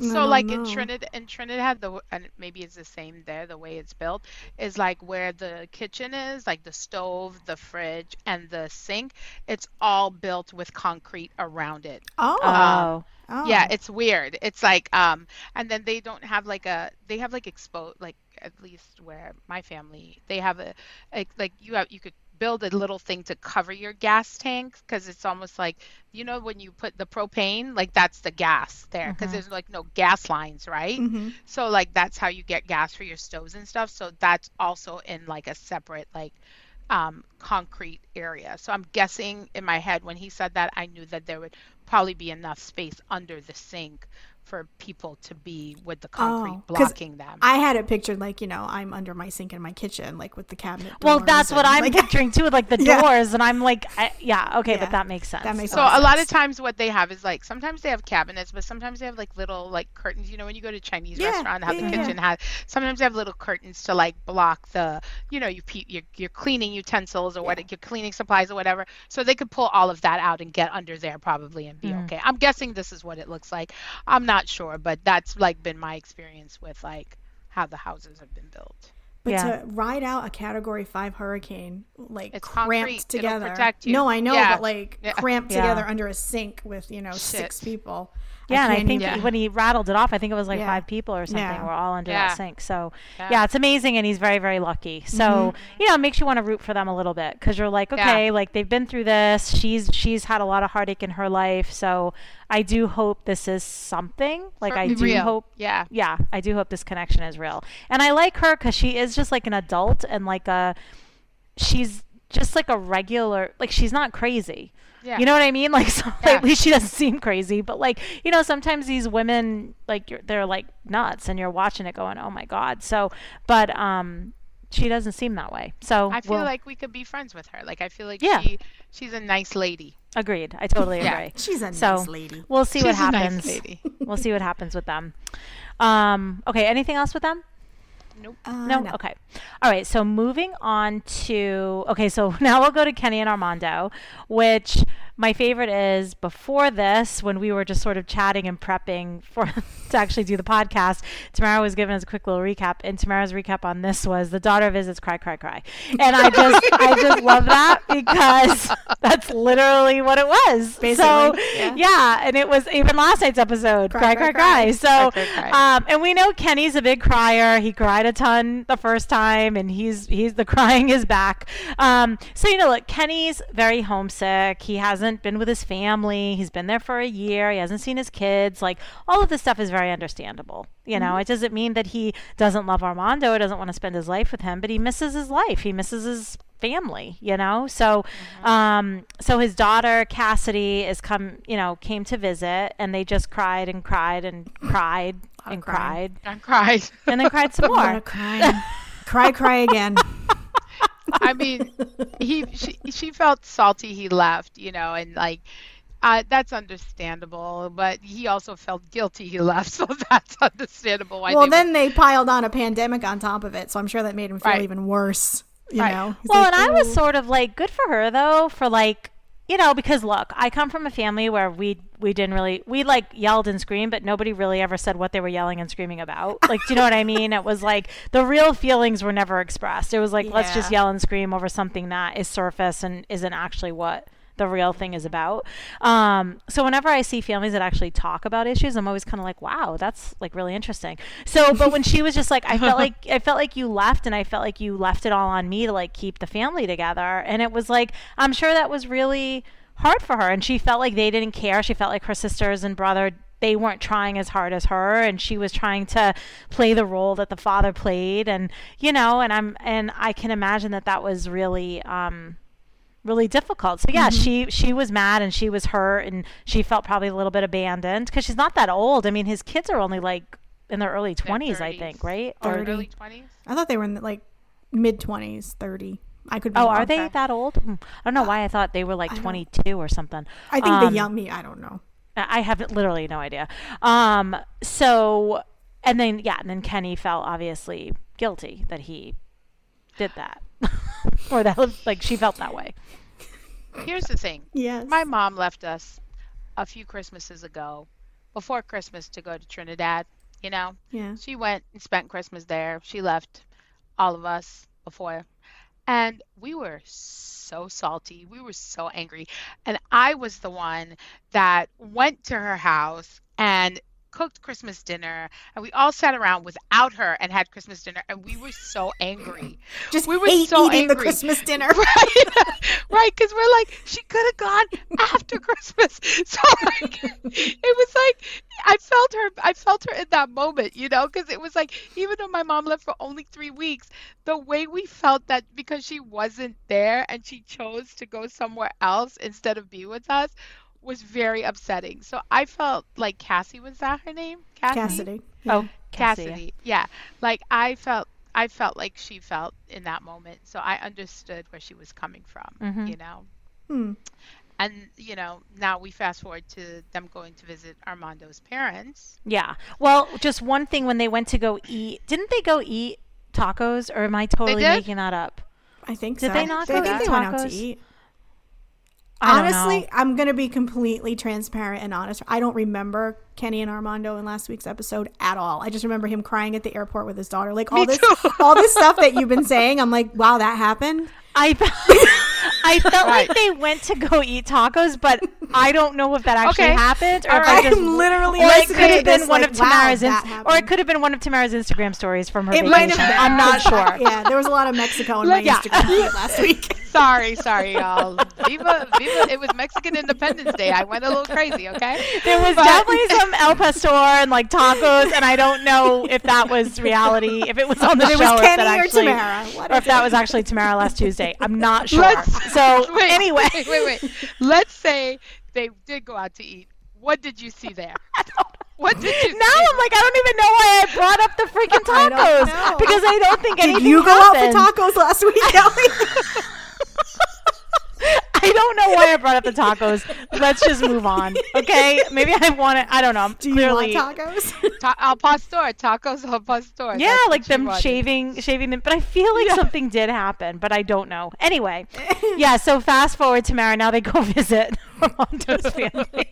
So like don't in. Trinidad, in Trinidad, the and maybe it's the same there. The way it's built is like where the kitchen is, like the stove, the fridge, and the sink. It's all built with concrete around it. Oh, Oh, oh. Yeah, it's weird. It's like um, and then they don't have like a they have like exposed like at least where my family they have a, a like you have you could build a little thing to cover your gas tank because it's almost like you know when you put the propane like that's the gas there because there's like no gas lines right? Mhm. so like that's how you get gas for your stoves and stuff so that's also in like a separate like um, concrete area. So i'm guessing in my head when he said that i knew that there would probably be enough space under the sink for people to be with the concrete Oh, 'cause blocking them I had it pictured like you know I'm under my sink in my kitchen, like with the cabinet. well, doors that's what I'm like, picturing too, with like the Yeah. doors, and I'm like, I, yeah, okay, Yeah, but that makes sense. that makes So a of lot of times what they have is like sometimes they have cabinets, but sometimes they have like little like curtains. You know, when you go to a Chinese Yeah, restaurant, how yeah, the yeah, yeah. kitchen has sometimes they have little curtains to like block the you know you pe- your your cleaning utensils or what your cleaning supplies or whatever. So they could pull all of that out and get under there probably and be mm. okay. I'm guessing this is what it looks like. I'm not sure, but that's like been my experience with like how the houses have been built. But Yeah. to ride out a Category Five hurricane, like It's cramped concrete. It'll together. protect you. No, I know, Yeah. but like Yeah. cramped Yeah. together under a sink with you know six people. Yeah, and I think even- when he rattled it off, I think it was like Yeah. five people or something Yeah. were all under Yeah. that sink. So, yeah. Yeah. it's amazing, and he's very, very lucky. So, Mm-hmm. you know, it makes you want to root for them a little bit because you're like, Yeah. okay, like they've been through this. She's she's had a lot of heartache in her life, so I do hope this is something. Like For I do real. hope Yeah. yeah, I do hope this connection is real. And I like her because she is just like an adult and like a, she's just like a regular, like she's not crazy. Yeah. You know what I mean? Like, so, Yeah. at least she doesn't seem crazy. But like, you know, sometimes these women, like, you're, they're like nuts, and you're watching it going, "Oh my god!" So, but um, she doesn't seem that way. So, I feel we'll- like we could be friends with her. Like I feel like Yeah. she she's a nice lady. agreed. I totally Yeah. agree. She's a So, nice lady. We'll see what She's a nice happens. lady. we'll see what happens with them. Um, okay. Anything else with them? Nope. Uh, No? Okay. All right. So moving on to okay. So now we'll go to Kenny and Armando, which my favorite is before this when we were just sort of chatting and prepping for to actually do the podcast. Tamara was giving us a quick little recap, and Tamara's recap on this was the daughter visits cry cry cry, and I just I just love that because that's literally what it was. so yeah. yeah. and it was even last night's episode cry cry Cry, cry. So um, and we know Kenny's a big crier. He cried a ton the first time, and he's he's the crying is back. Um, so you know, look, Kenny's very homesick. He hasn't been with his family. He's been there for a year. He hasn't seen his kids. Like all of this stuff is very understandable. You know, it doesn't mean that he doesn't love Armando. Or doesn't want to spend his life with him, but he misses his life. He misses his family you know so um so his daughter cassidy is come you know came to visit and they just cried and cried and cried and cried And cried. and then cried some more crying. cry, cry again. I I mean, he she, she felt salty he left, you know, and like uh, that's understandable. But he also felt guilty he left, so that's understandable. Why well, they then they piled on a pandemic on top of it, so I'm sure that made him feel Right. even worse. You Right. know. Well, like, and I was sort of like, good for her though, for like, you know, because look, I come from a family where we we didn't really we like yelled and screamed, but nobody really ever said what they were yelling and screaming about. Like, do you know what I mean? It was like the real feelings were never expressed. It was like let's just yell and scream over something that is surface and isn't actually what the real thing is about. Um, so whenever I see families that actually talk about issues, I'm always kind of like, wow, that's like really interesting. So, but when she was just like, I felt like I felt like you left, and I felt like you left it all on me to like keep the family together, and it was like, I'm sure that was really hard for her, and she felt like they didn't care. She felt like her sisters and brother they weren't trying as hard as her and she was trying to play the role that the father played and you know and i'm and i can imagine that that was really um really difficult. So yeah, she she was mad and she was hurt and she felt probably a little bit abandoned because she's not that old. I mean, his kids are only like in their early twenties, I think, right? or Thirty. early twenties. I thought they were in the, like mid 20s, 30. I could. Be oh, wrong. are they Okay. that old? Mm, I don't know why I thought they were like twenty two or something. I think Um, the young me. I don't know. I I have literally no idea. Um, so and then yeah, and then Kenny felt obviously guilty that he did that, or that like she felt that way. Here's the thing. Yes. My mom left us a few Christmases ago, before Christmas, to go to Trinidad. You know, yeah. she went and spent Christmas there. She left all of us before, and we were so salty. We were so angry, and I was the one that went to her house and cooked Christmas dinner, and we all sat around without her and had Christmas dinner, and we were so angry. Just we were so eating the. Christmas dinner. right right because we're like she could have gone after christmas so like it was like i felt her i felt her in that moment you know because it was like even though my mom left for only three weeks the way we felt that because she wasn't there and she chose to go somewhere else instead of be with us was very upsetting so i felt like cassie was that her name Cassidy. Oh, Cassidy. Cassie. Yeah. Like I felt I felt like she felt in that moment. So I understood where she was coming from, Mhm. you know. Hmm. And you know, now we fast forward to them going to visit Armando's parents. Yeah. Well, just one thing when they went to go eat, didn't they go eat tacos or am I totally making that up? I think Did so. Did they not I go think eat they went out to eat. I don't Honestly, know. I'm gonna be completely transparent and honest. I don't remember Kenny and Armando in last week's episode at all. I just remember him crying at the airport with his daughter. Like all this, too. all this stuff that you've been saying. I'm like, wow, that happened. I felt, I felt like they went to go eat tacos, but I don't know if that actually Okay. happened or if right. I just I'm literally or it could have been this one like, of wow, Tamara's that ins- or it could have been one of Tamara's Instagram stories from her It vacation. might have been. I'm not sure. Yeah, there was a lot of Mexico in my Yeah. Instagram last week. Sorry, sorry, y'all. Viva, viva! It was Mexican Independence Day. I went a little crazy. Okay. There was But- definitely some al pastor and like tacos, and I don't know if that was reality, if it was on the It show, was or if Kenny or actually, Tamara. What or if is that was actually Tamara last Tuesday. I'm not sure. Let's- so Wait, anyway, wait, wait, wait. Let's say they did go out to eat. What did you see there? What did you now see? I'm like, I don't even know why I brought up the freaking tacos know. because I don't think anything Did you go happened. out for tacos last week, Kelly? I don't know why I brought up the tacos. Let's just move on, okay? Maybe I want to. I don't know. Do you clearly, want tacos? Ta- al pastor, tacos al pastor. Yeah, That's like them shaving, shaving them. But I feel like something did happen, but I don't know. Anyway, yeah. So fast forward to Mara. Now they go visit Armando's family.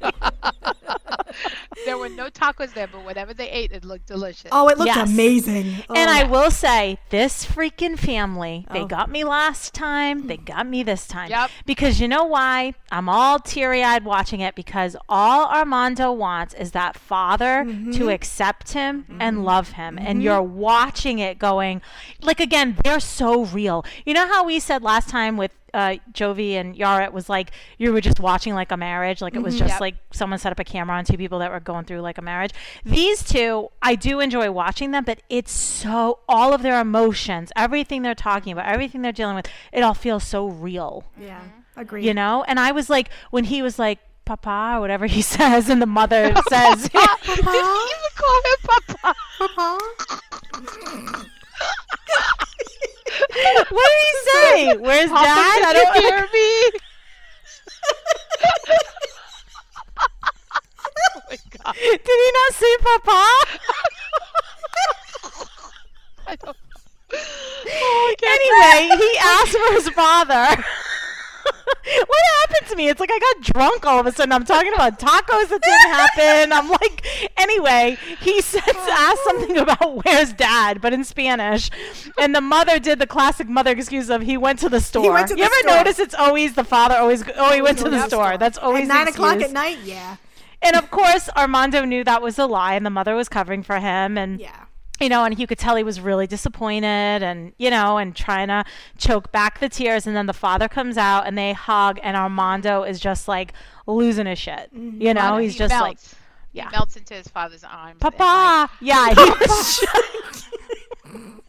There were no tacos there, but whatever they ate, it looked delicious. Oh, it looked Yes. amazing. And Oh. I will say, this freaking family, they Oh. got me last time. They mm. got me this time. Yep. Because you know why? I'm all teary eyed watching it because all Armando wants is that father Mm-hmm. to accept him and mm-hmm. love him. And mm-hmm. you're watching it going, like, again, they're so real. You know how we said last time with uh, Jovi and Yara, it was like you were just watching like a marriage. Like it was just Yep. like someone set up a camera on two people that were going through like a marriage. These two, I do enjoy watching them, but it's so all of their emotions, everything they're talking about, everything they're dealing with, it all feels so real, yeah, agree. you know. And I was like, when he was like, "Papa" or whatever he says, and the mother says, Did he even call him Papa? Papa? "What did he say?" Where's Papa, dad? I don't hear me? oh my god. Did he not say papa? I don't. Oh, anyway, he asked for his father. what happened to me? It's like I got drunk all of a sudden. I'm talking about tacos that didn't happen. I'm like, anyway, he said asked something about where's dad, but in Spanish, and the mother did the classic mother excuse of he went to the store. went to you the ever store. notice it's always the father always oh he went to the that store. That's always at the nine o'clock at night. Yeah, And of course, Armando knew that was a lie, and the mother was covering for him, and yeah. You know, and you could tell he was really disappointed and, you know, and trying to choke back the tears. And then the father comes out and they hug, and Armando is just like losing his shit. Mm-hmm. You know, he's he just like, yeah. He melts into his father's arms. and, like, Papa. Yeah, he was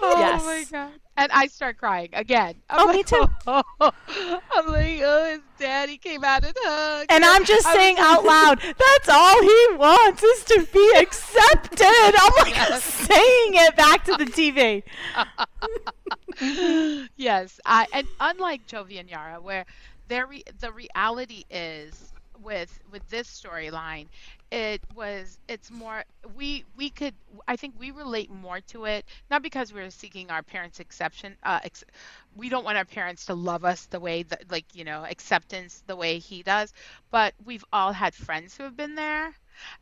Oh Yes. my god! And I start crying again. I'm Oh, like, me too. I'm like, oh, his daddy came out and hugged. and I'm just I saying out loud, that's all he wants is to be accepted. I'm like saying it back to the TV. yes, I and unlike Jovi and Yara, where their re- the reality is with with this storyline, it was it's more we we could I think we relate more to it not because we're seeking our parents' exception. Uh, ex- we don't want our parents to love us the way that like you know acceptance the way he does, but we've all had friends who have been there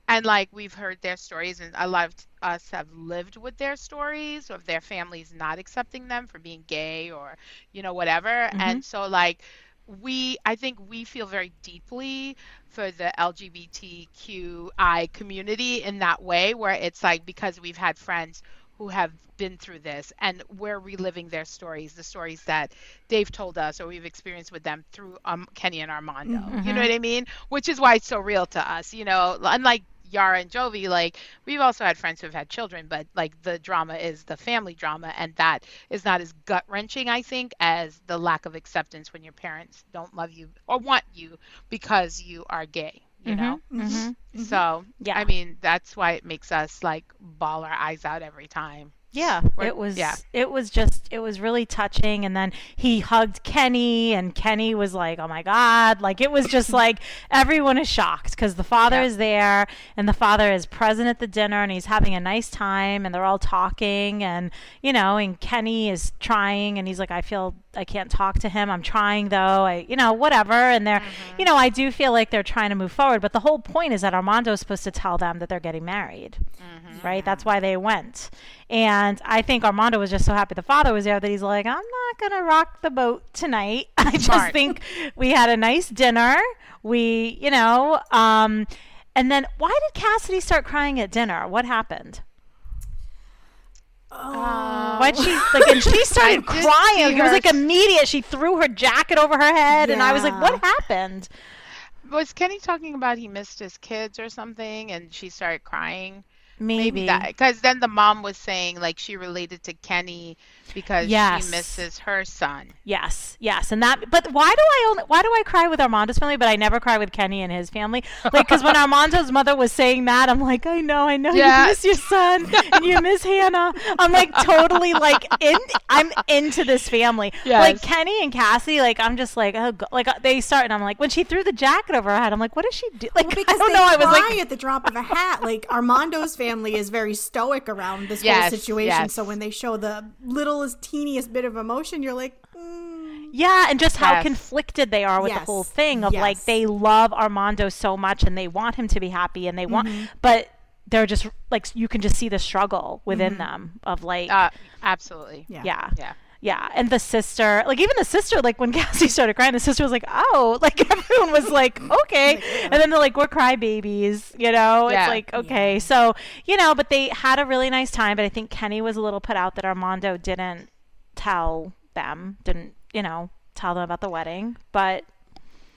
and like we've heard their stories and a lot of us have lived with their stories of their families not accepting them for being gay or you know whatever and so like we i think we feel very deeply for the lgbtqi community in that way where it's like because we've had friends who have been through this and we're reliving their stories the stories that they've told us or we've experienced with them through um, kenny and armando. You know what i mean? Which is why it's so real to us you know? Unlike Yara and Jovi, like we've also had friends who've had children, but like the drama is the family drama, and that is not as gut wrenching, I think, as the lack of acceptance when your parents don't love you or want you because you are gay. You mm-hmm, know, mm-hmm, mm-hmm, so Yeah. I mean that's why it makes us like bawl our eyes out every time. Yeah, it was. yeah. It was just. It was really touching. And then he hugged Kenny, and Kenny was like, "Oh my god!" Like it was just like everyone is shocked because the father Yeah. is there, and the father is present at the dinner, and he's having a nice time, and they're all talking, and you know, and Kenny is trying, and he's like, "I feel I can't talk to him. I'm trying though. I, you know, whatever." And they're, mm-hmm. you know, I do feel like they're trying to move forward, but the whole point is that Armando is supposed to tell them that they're getting married mm-hmm. Right? That's why they went. And I think Armando was just so happy the father was there that he's like, I'm not going to rock the boat tonight. I just Smart. think we had a nice dinner. We, you know, um, and then why did Cassidy start crying at dinner? What happened? Oh. Why'd she like? And she started crying. it was like immediate. She threw her jacket over her head, and I was like, "What happened?" Was Kenny talking about he missed his kids or something, and she started crying? Maybe. that because then the mom was saying like she related to Kenny because Yes. she misses her son. Yes, yes, and that. But why do I only? Why do I cry with Armando's family, but I never cry with Kenny and his family? Like, because when Armando's mother was saying that, I'm like, I know, I know, Yeah. you miss your son and you miss Hannah. I'm like totally like in. I'm into this family. Like Kenny and Cassie, like I'm just like, oh, go- like uh, they start, and I'm like, when she threw the jacket over her head, I'm like, what does she do? Like, Well, I because don't know. I was like, at the drop of a hat. Like Armando's family is very stoic around this whole situation. yes. So when they show the littlest, teeniest bit of emotion, you're like, mm, Yeah, and just how Yes. conflicted they are with the whole thing of like they love Armando so much and they want him to be happy and they want Mm-hmm. but they're just like you can just see the struggle within Mm-hmm. them of like Uh, absolutely. yeah. yeah. Yeah. Yeah, and the sister, like even the sister, like when Cassie started crying, the sister was like, "Oh," like everyone was like, oh "Okay," and then they're like, "We're crybabies," you know. Yeah. It's like, okay, so you know, but they had a really nice time. But I think Kenny was a little put out that Armando didn't tell them, didn't you know, tell them about the wedding. But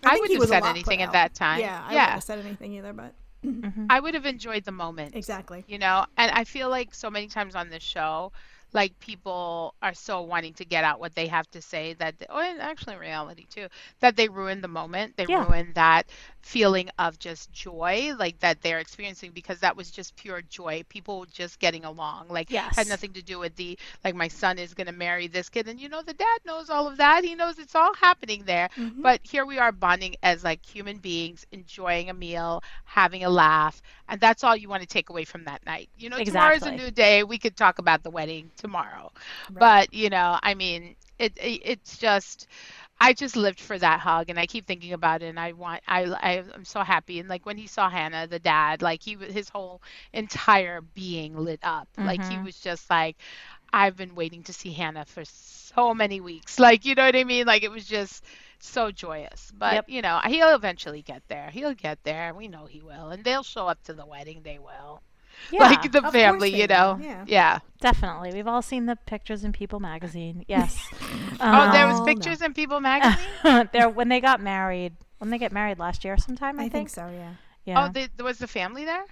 I think wouldn't have said anything at that time. Yeah, I Yeah. wouldn't have said anything either, but mm-hmm. I would have enjoyed the moment. exactly. You know, and I feel like so many times on this show, like people are so wanting to get out what they have to say that oh and actually in reality too that they ruin the moment they Yeah. ruin that feeling of just joy like that they're experiencing because that was just pure joy people just getting along like Yes. had nothing to do with the like my son is going to marry this kid and you know the dad knows all of that he knows it's all happening there Mm-hmm. but here we are bonding as like human beings enjoying a meal having a laugh and that's all you want to take away from that night you know tomorrow's a new day we could talk about the wedding tomorrow but you know i mean it, it it's just I just lived for that hug, and I keep thinking about it. And I want, I, I, I'm so happy. And like when he saw Hannah, the dad, like he, his whole entire being lit up. Like he mm-hmm. was just like, I've been waiting to see Hannah for so many weeks. Like you know what I mean? Like it was just so joyous. But Yep. you know, he'll eventually get there. He'll get there. We know he will, and they'll show up to the wedding. They will. Yeah, like the family, you know. yeah. yeah. definitely. We've all seen the pictures in People magazine. Yes. Oh, there was Oh, no. pictures in People magazine. Um, there when they got married. When they get married last year, sometime I, I think so. Yeah. Yeah. Oh, the, was the family there?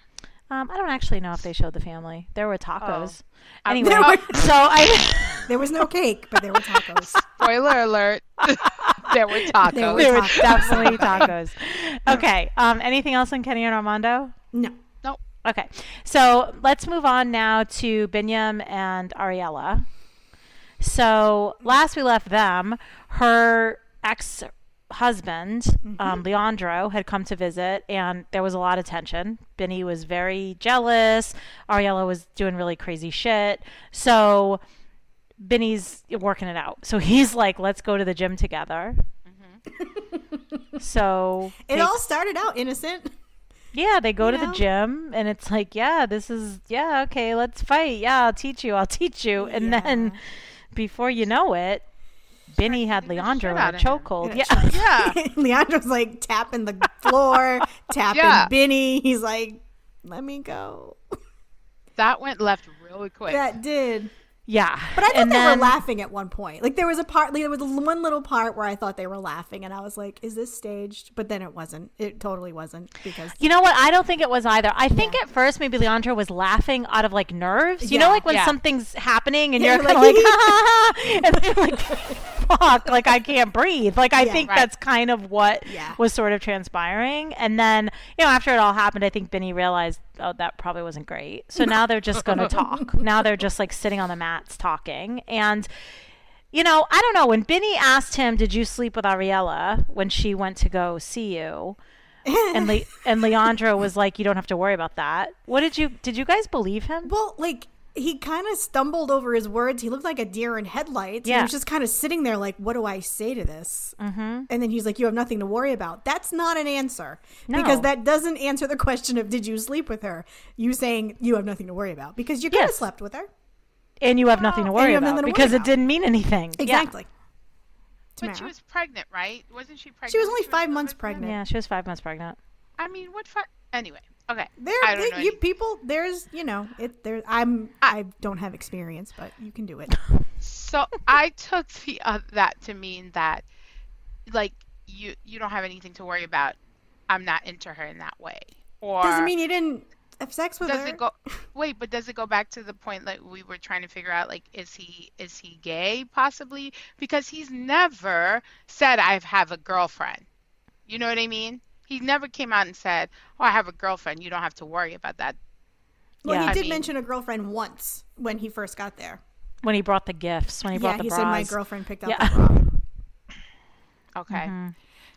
um, I don't actually know if they showed the family. There were tacos. Um, Anyway, There were- so I. There was no cake, but there were tacos. Spoiler alert. there were tacos. There were there were tacos. definitely tacos. Okay. Um, anything else on Kenny and Armando? No. Okay. So let's move on now to Binyam and Ariela. So last we left them, her ex husband, um, Leandro, had come to visit, and there was a lot of tension. Benny was very jealous. Ariela was doing really crazy shit. So Benny's working it out. So he's like, let's go to the gym together. so It they- all started out innocent. Yeah, they go to the gym and it's like, yeah, this is yeah, okay, let's fight. Yeah, I'll teach you. I'll teach you. And then before you know it, Benny had beating the Leandro in out a of him. chokehold. Yeah, Yeah. Yeah. Leandro's like tapping the floor, tapping Yeah. Benny. He's like, "Let me go." That went left really quick. That did. Yeah. But I thought and they then, were laughing at one point. Like there was a part, there was one little part where I thought they were laughing, and I was like, "Is this staged?" But then it wasn't. It totally wasn't because You know what? I don't think it was either. I think at first maybe Leandro was laughing out of like nerves. You know, like when Yeah. something's happening and Yeah, you're you're like, like, ha, ha, ha, and then like, fuck, like I can't breathe. Like I Yeah. think Right. that's kind of what Yeah. was sort of transpiring. And then, you know, after it all happened, I think Benny realized, oh, that probably wasn't great. So now they're just going to talk. Now they're just like sitting on the mats talking. And, you know, I don't know. When Benny asked him, "Did you sleep with Ariela when she went to go see you?" and Le- and Leandro was like, "You don't have to worry about that." What did you did you guys believe him? well, like he kind of stumbled over his words. He looked like a deer in headlights. Yeah. He was just kind of sitting there, like, "What do I say to this?" Mm-hmm. And then he's like, "You have nothing to worry about." That's not an answer because that doesn't answer the question of "Did you sleep with her?" You saying you have nothing to worry about because you could have Yes. slept with her. And you have nothing to worry about nothing to worry because it didn't mean anything. Yeah. Exactly. but she was pregnant, right? Wasn't she pregnant? She was when only five with months him? pregnant. Yeah, she was five months pregnant. I mean, what? Fi- anyway, okay. There, I don't there- know. you any- people. There's, you know, it. There, I'm. I don't have experience, but you can do it. So I took the, uh, that to mean that, like, you you don't have anything to worry about. I'm not into her in that way. Or Doesn't mean you didn't have sex with does her. it go wait but does it go back to the point that we were trying to figure out like is he is he gay possibly because he's never said i have a girlfriend you know what i mean he never came out and said oh i have a girlfriend you don't have to worry about that well, Yeah. he I did mean- mention a girlfriend once when he first got there. When he brought the gifts, when he brought yeah, the he bras. said my girlfriend picked up Yeah. the bra. okay Mm-hmm.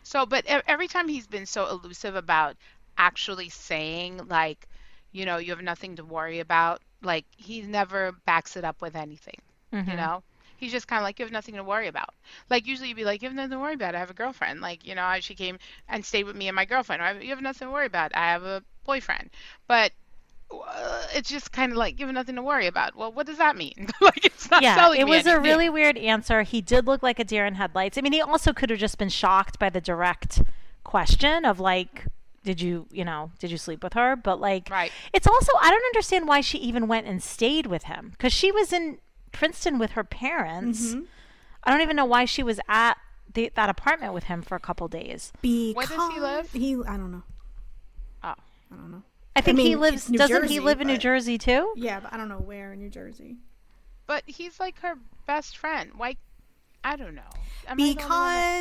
so but e- every time he's been so elusive about actually saying like you know you have nothing to worry about like he never backs it up with anything Mm-hmm. you know he's just kind of like you have nothing to worry about like usually you'd be like you have nothing to worry about i have a girlfriend like you know I, she came and stayed with me and my girlfriend have- you have nothing to worry about i have a boyfriend but uh, it's just kind of like you have nothing to worry about well what does that mean like it's not yeah, selling it was a really weird answer. He did look like a deer in headlights. I mean, he also could have just been shocked by the direct question of like, did you, you know, did you sleep with her? But like, Right. it's also I don't understand why she even went and stayed with him because she was in Princeton with her parents. Mm-hmm. I don't even know why she was at the, that apartment with him for a couple days. Because does he live? He, I don't know. oh I don't know. I think he mean, lives. doesn't Jersey, he live in New Jersey too? Yeah, but I don't know where in New Jersey. but he's like her best friend. Why? I don't know. Am I the only one that-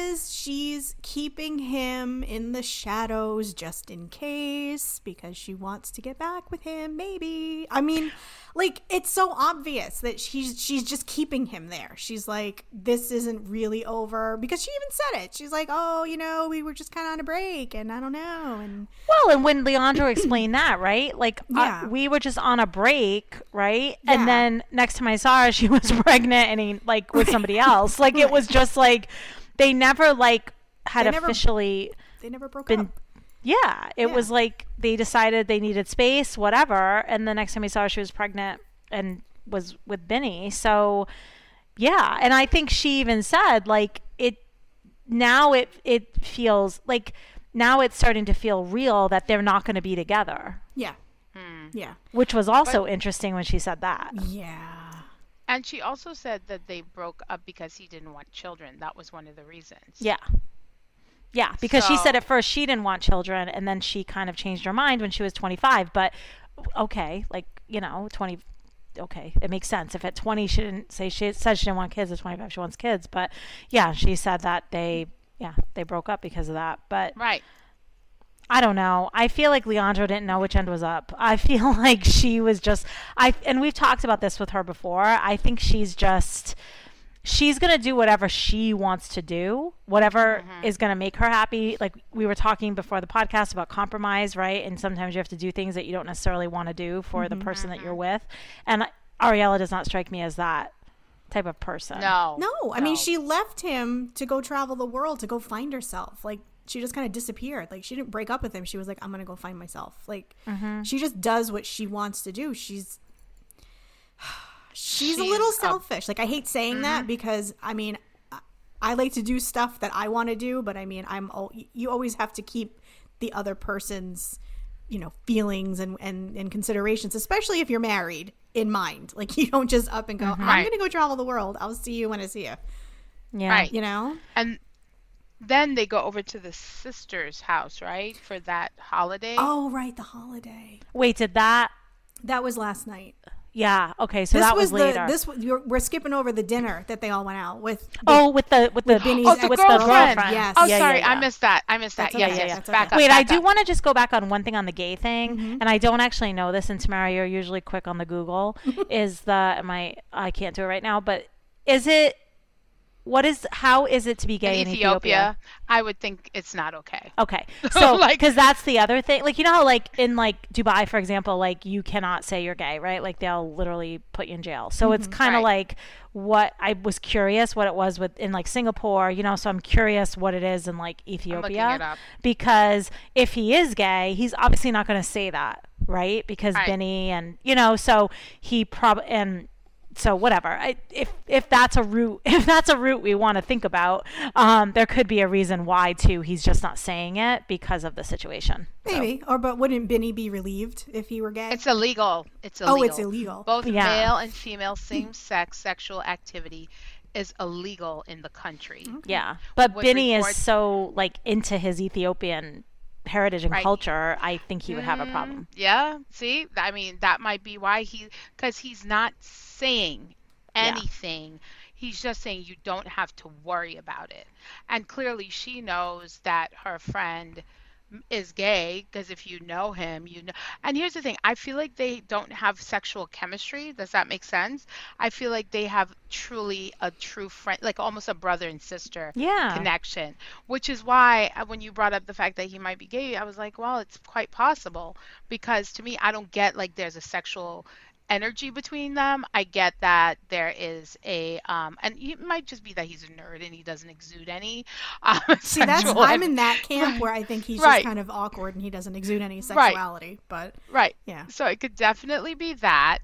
because she's keeping him in the shadows just in case because she wants to get back with him maybe i mean like it's so obvious that she's she's just keeping him there she's like this isn't really over because she even said it she's like oh you know we were just kind of on a break and i don't know and Well, and when Leandro explained that, right? Like, Yeah. uh, we were just on a break, right? Yeah. And then next time I saw her, she was pregnant and he, like with somebody else. Like, it was just like they never like had They never- officially. they never broke Been- up Yeah, it Yeah. was like they decided they needed space, whatever. And the next time we saw her, she was pregnant and was with Benny. So, yeah. And I think she even said, like, it now it it feels like now it's starting to feel real that they're not going to be together, yeah Hmm. yeah which was also interesting when she said that. yeah And she also said that they broke up because he didn't want children. That was one of the reasons. Yeah. Yeah, because she said at first she didn't want children and then she kind of changed her mind when she was 25, but okay, like, you know, 20 okay, it makes sense. If at 20 she didn't say she said she didn't want kids, at 25 she wants kids, but yeah, she said that they yeah, they broke up because of that. But Right. I don't know. I feel like Leandro didn't know which end was up. I feel like she was just I and we've talked about this with her before. I think she's just she's going to do whatever she wants to do, whatever mm-hmm. is going to make her happy. Like we were talking before the podcast about compromise, right? And sometimes you have to do things that you don't necessarily want to do for the mm-hmm, person that you're mm-hmm. with. And Ariela does not strike me as that type of person. No. No, I mean she left him to go travel the world to go find herself. Like she just kind of disappeared. Like she didn't break up with him. She was like, "I'm gonna go find myself." Like mm-hmm. she just does what she wants to do. She's she's, a little She's a- selfish. like I hate saying that mm-hmm. because I mean I, I like to do stuff that I want to do, but I mean I'm al- you always have to keep the other person's you know feelings and, and and considerations especially if you're married in mind like you don't just up and go mm-hmm. i'm Right. gonna go travel the world i'll see you when i see you Yeah. Right. you know And then they go over to the sister's house, right? For that holiday. oh right the holiday Wait, did that that was last night Yeah, okay. So this that was, was, later. the this was- you're, we're skipping over the dinner that they all went out with Oh, with the with the Benny's Oh, the with girlfriend. the girlfriend. Yes. Oh, Yeah, sorry, yeah, I missed that. I missed that. That's yes, okay, yes. that's Back up. Wait, I do want to just go back on one thing on the gay thing, Mm-hmm. and I don't actually know this. And Tamara, you're usually quick on the Google. is the am I? I can't do it right now, but is it? What is? How is it to be gay in in, Ethiopia, I would think it's not okay. Okay, so Like- because that's the other thing, like you know how like in like Dubai, for example, like you cannot say you're gay, right? Like they'll literally put you in jail. So it's mm-hmm. kind of Right. like what I was curious what it was with in like Singapore, you know. So I'm curious what it is in like Ethiopia it up. because if he is gay, he's obviously not going to say that, right? Because Right. Benny and you know, so he probably and so whatever. I, if if that's a route, if that's a route we want to think about, um, there could be a reason why too. He's just not saying it because of the situation. So- maybe or but wouldn't benny be relieved if he were gay It's illegal. It's illegal. Oh, it's illegal. Both Yeah. male and female same-sex sexual activity is illegal in the country. Yeah, but Would Benny report- is so like into his Ethiopian heritage and Right. culture. I think he would have a Mm, problem. Yeah. See, I mean, that might be why he, because he's not saying Yeah. anything. He's just saying you don't have to worry about it. And clearly, she knows that her friend is gay because if you know him, you know. And here's the thing I feel like they don't have sexual chemistry. Does that make sense? I feel like they have truly a true friend, like almost a brother and sister Yeah. connection, which is why uh, when you brought up the fact that he might be gay, I was like, well, it's quite possible because to me, I don't get like there's a sexual energy between them. I get that there is a, um, and it might just be that he's a nerd and he doesn't exude any. Um, see that's i'm in that camp where i think he's Right. just kind of awkward and he doesn't exude any sexuality but Right. yeah So it could definitely be that.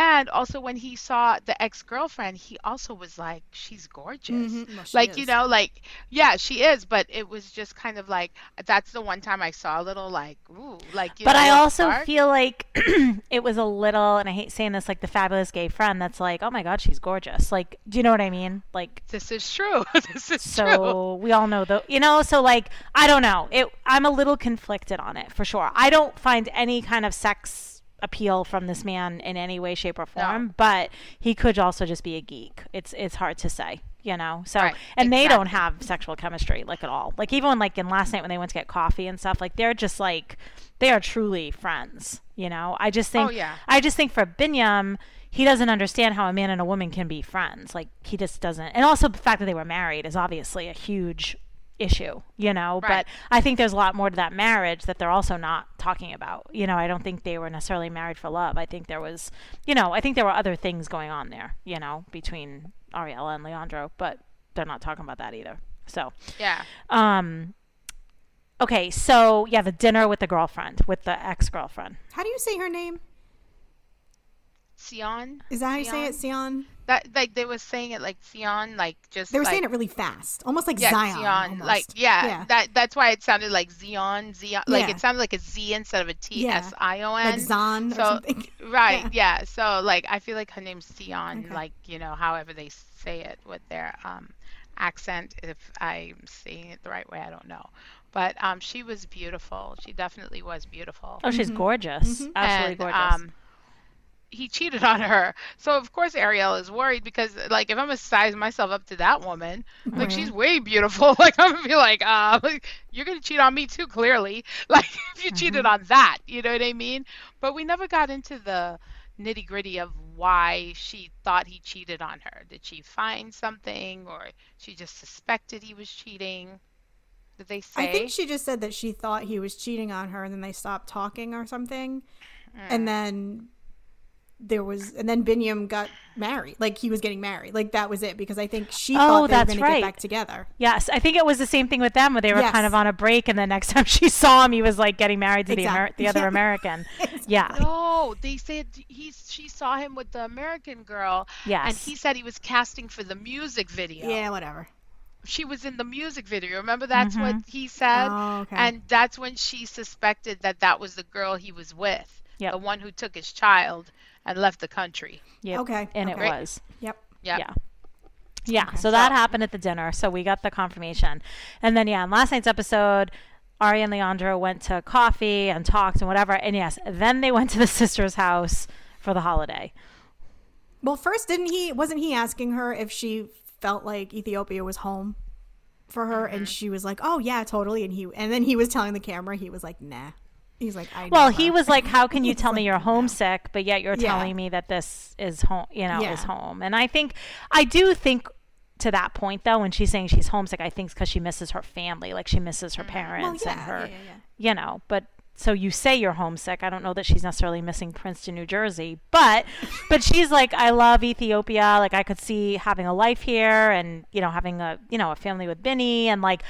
And also when he saw the ex-girlfriend, he also was like, she's gorgeous. Mhm. Well, she like, you know, like, yeah, she is, but it was just kind of like, that's the one time I saw a little like, ooh, like, you But know, I a little also spark. feel like it was a little, and I hate saying this, like the fabulous gay friend that's like, oh my god, she's gorgeous. Like, do you know what I mean? Like, this is true. this is true. so we all know though, you know. So like, I don't know. It. I'm a little conflicted on it for sure. I don't find any kind of sex appeal from this man in any way, shape, or form. But he could also just be a geek. It's it's hard to say, you know. So Right, and they don't have sexual chemistry like at all. Like even when like in last night when they went to get coffee and stuff, like they're just like they are truly friends. You know. I just think Oh, yeah. I just think for Binyam, he doesn't understand how a man and a woman can be friends. Like he just doesn't. And also the fact that they were married is obviously a huge issue, you know. Right. But I think there's a lot more to that marriage that they're also not talking about. You know, I don't think they were necessarily married for love. I think there was, you know, I think there were other things going on there, you know, between Ariela and Leandro, but they're not talking about that either. So, Yeah. um okay, so yeah, the dinner with the girlfriend, with the ex-girlfriend. How do you say her name? Sion. Is that how you say it, Sion? Sion? That like they were saying it like Sion, like just They were like, saying it really fast, almost like yeah, Zion. Sion, almost. like yeah, Yeah. that that's why it sounded like Zion, Zion, like Yeah. it sounded like a Z instead of a T Yeah. S I O N. like Zon or so- something. Right, yeah. So like I feel like her name's Sion, Okay. like you know however they say it with their um accent. If I'm saying it the right way, I don't know. But um, she was beautiful. She definitely was beautiful. Oh, she's gorgeous. Absolutely and gorgeous. um, he cheated on her. So of course Ariel is worried because like if I'm gonna size myself up to that woman, like she's way beautiful. Like I'm gonna be like, uh, like, you're gonna cheat on me too, clearly. Like if you cheated on that, you know what I mean? But we never got into the nitty gritty of why she thought he cheated on her. Did she find something or she just suspected he was cheating? Did they say? I think she just said that she thought he was cheating on her, and then they stopped talking or something, and then there was, and then Biniyam got married. Like he was getting married. Like that was it because I think she Oh, thought they were that's going to right. get back together. Yes, I think it was the same thing with them where they were Yes. kind of on a break, and the next time she saw him, he was like getting married to the, Amer- the other Yeah. American. Yeah. No, they said he she saw him with the American girl, Yes. and he said he was casting for the music video. Yeah, whatever. She was in the music video. Remember that's what mm-hmm. he said, Oh, okay. and that's when she suspected that that was the girl he was with, Yep. the one who took his child and left the country. Yep. Okay, And okay. it was. Yep. Yep. Yeah. Yeah. So that happened at the dinner. So we got the confirmation. And then, yeah, in last night's episode, Ari and Leandro went to coffee and talked and whatever. And yes, then they went to the sister's house for the holiday. Well, first, didn't he? Wasn't he asking her if she felt like Ethiopia was home for her? Mm-hmm. And she was like, "Oh yeah, totally." And he, and then he was telling the camera, he was like, "Nah." He's like, "I." Well, he was like, "How can you He's tell me you're "No." homesick, but yet you're Yeah. telling me that this is home? You know, Yeah. is home?" And I think, I do think to that point though, when she's saying she's homesick, I think it's because she misses her family, like she misses her uh-huh. parents yeah, and her, yeah, yeah, yeah. you know. But so you say you're homesick. I don't know that she's necessarily missing Princeton, New Jersey, but but she's like, I love Ethiopia. Like I could see having a life here, and you know, having a you know a family with Benny, and like,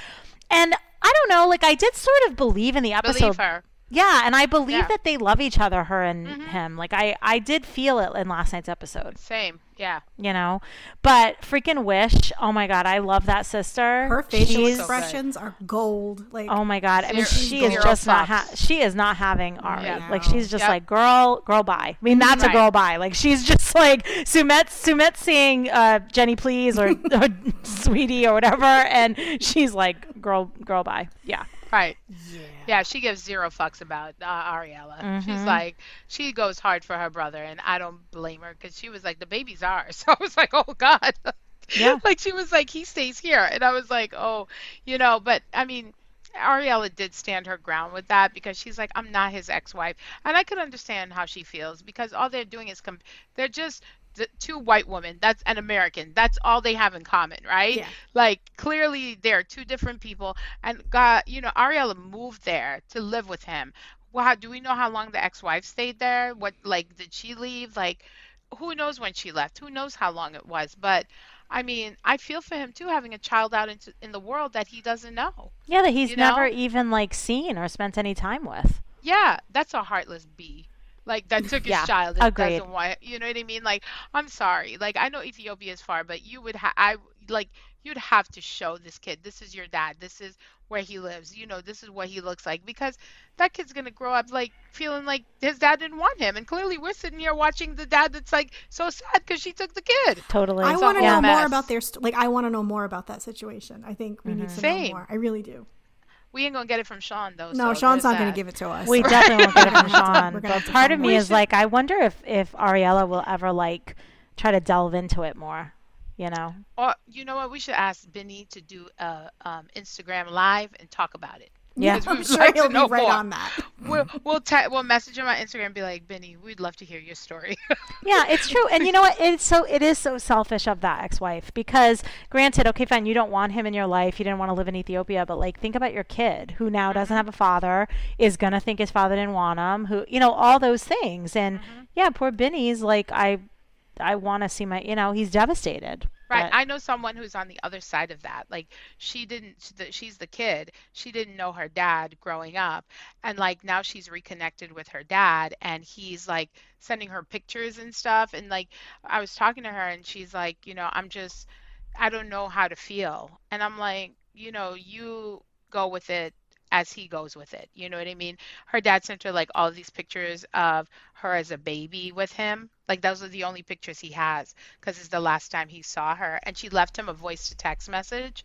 and I don't know, like I did sort of believe in the episode. Believe her. Yeah, and I believe Yeah. that they love each other, her and him. Like I, I did feel it in last night's episode, Same. Yeah. you know. But freaking Wish, oh my god, I love that sister. her facial She's- expressions are gold. Like, Oh my god! I mean, she is zero just not. fucks. Ha- she is not having Ari. Yeah. Like she's just Yep. like girl, girl, bye. I mean, that's a girl, bye. Like she's just like Sumit, Sumit seeing uh, Jenny, please, or, or sweetie, or whatever, and she's like girl, girl, bye. Yeah. Right. Yeah. Yeah, she gives zero fucks about uh, Ariela. Mm-hmm. She's like, she goes hard for her brother, and I don't blame her because she was like, the baby's ours. So I was like, oh God. Yeah. like she was like, he stays here, and I was like, oh, you know. But I mean, Ariela did stand her ground with that because she's like, I'm not his ex-wife, and I could understand how she feels because all they're doing is comp- they're just two white women. That's an American. That's all they have in common, right? Yeah. Like clearly they're two different people, and God, you know, Ariela moved there to live with him. Well, how, do we know how long the ex-wife stayed there? What like did she leave? Like, who knows when she left? Who knows how long it was? But I mean, I feel for him too, having a child out into, in the world that he doesn't know. Yeah, that he's You know? never even like seen or spent any time with. Yeah, that's a heartless bee. Like that took his Yeah, child and agreed. doesn't want. You know what I mean? Like I'm sorry. Like I know Ethiopia is far, but you would have. I like you'd have to show this kid. This is your dad. This is where he lives. You know, this is what he looks like because that kid's gonna grow up like feeling like his dad didn't want him, and clearly we're sitting here watching the dad that's like so sad because she took the kid. Totally. I want to whole know more about their st- like. I want to know more about that situation. I think we need to mm-hmm. Same. know more. I really do. We ain't gonna get it from Sean though. No, so Sean's there's not going to give it to us. We definitely won't get it from We're gonna have to- Sean. But part of me one. is like, I wonder if if Ariela will ever like try to delve into it more. You know? Or you know what? We should ask Benny to do a um, Instagram live and talk about it. Yeah. I'm sure like he'll be right more. on that. We'll we'll te- we'll message him on Instagram and be like, Benny, we'd love to hear your story. Yeah, it's true. And you know what? It's so it is so selfish of that ex-wife because granted, okay, fine, you don't want him in your life. You didn't want to live in Ethiopia, but like think about your kid who now doesn't mm-hmm. have a father, is going to think his father didn't want him, who, you know, all those things. And mm-hmm. yeah, poor Benny's like I I want to see my, you know, he's devastated. Right. But- I know someone who's on the other side of that. Like she didn't she's the kid. She didn't know her dad growing up. And like now she's reconnected with her dad and he's like sending her pictures and stuff and like I was talking to her and she's like, you know, I'm just I don't know how to feel. And I'm like, you know, you go with it as he goes with it. You know what I mean? Her dad sent her like all these pictures of her as a baby with him. Like those are the only pictures he has because it's the last time he saw her. And she left him a voice to text message,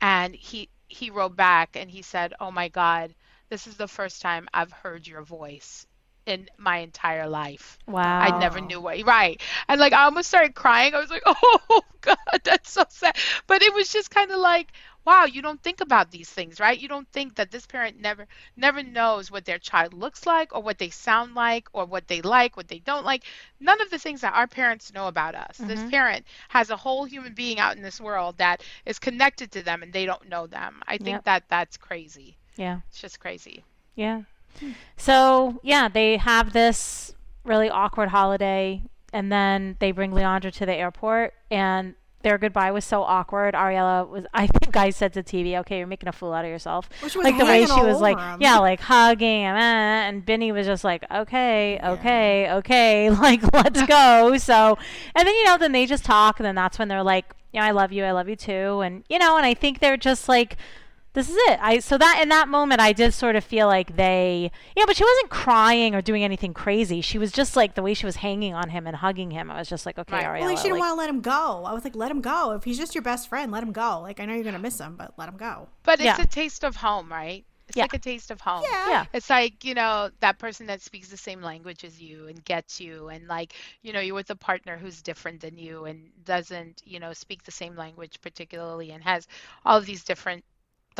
and he he wrote back and he said, "Oh my God, this is the first time I've heard your voice." In my entire life, Wow. I never knew what. Right, and like I almost started crying. I was like, "Oh God, that's so sad." But it was just kind of like, wow, you don't think about these things, right? You don't think that this parent never never knows what their child looks like or what they sound like or what they like, what they don't like. None of the things that our parents know about us. This mm-hmm. parent has a whole human being out in this world that is connected to them and they don't know them. I think Yep. that that's crazy. Yeah. It's just crazy. Yeah. So yeah, they have this really awkward holiday, and then they bring Leandro to the airport, and their goodbye was so awkward. Ariela was, I think, I said to TV, "Okay, you're making a fool out of yourself." Like the way she was like, him. yeah, like hugging him, eh, and Benny was just like, "Okay, okay, okay, like let's go." So, and then you know, then they just talk, and then that's when they're like, "Yeah, I love you, I love you too," and you know, and I think they're just like this is it. I so that in that moment I did sort of feel like they yeah, but she wasn't crying or doing anything crazy. She was just like the way she was hanging on him and hugging him. I was just like, okay, Right. Ariela. Well, like, she didn't like- want to let him go. I was like, let him go. If he's just your best friend, let him go. Like, I know you're going to miss him, but let him go. But it's Yeah. a taste of home, right? It's Yeah. like a taste of home. yeah. It's like, you know, that person that speaks the same language as you and gets you and like, you know, you're with a partner who's different than you and doesn't, you know, speak the same language particularly and has all of these different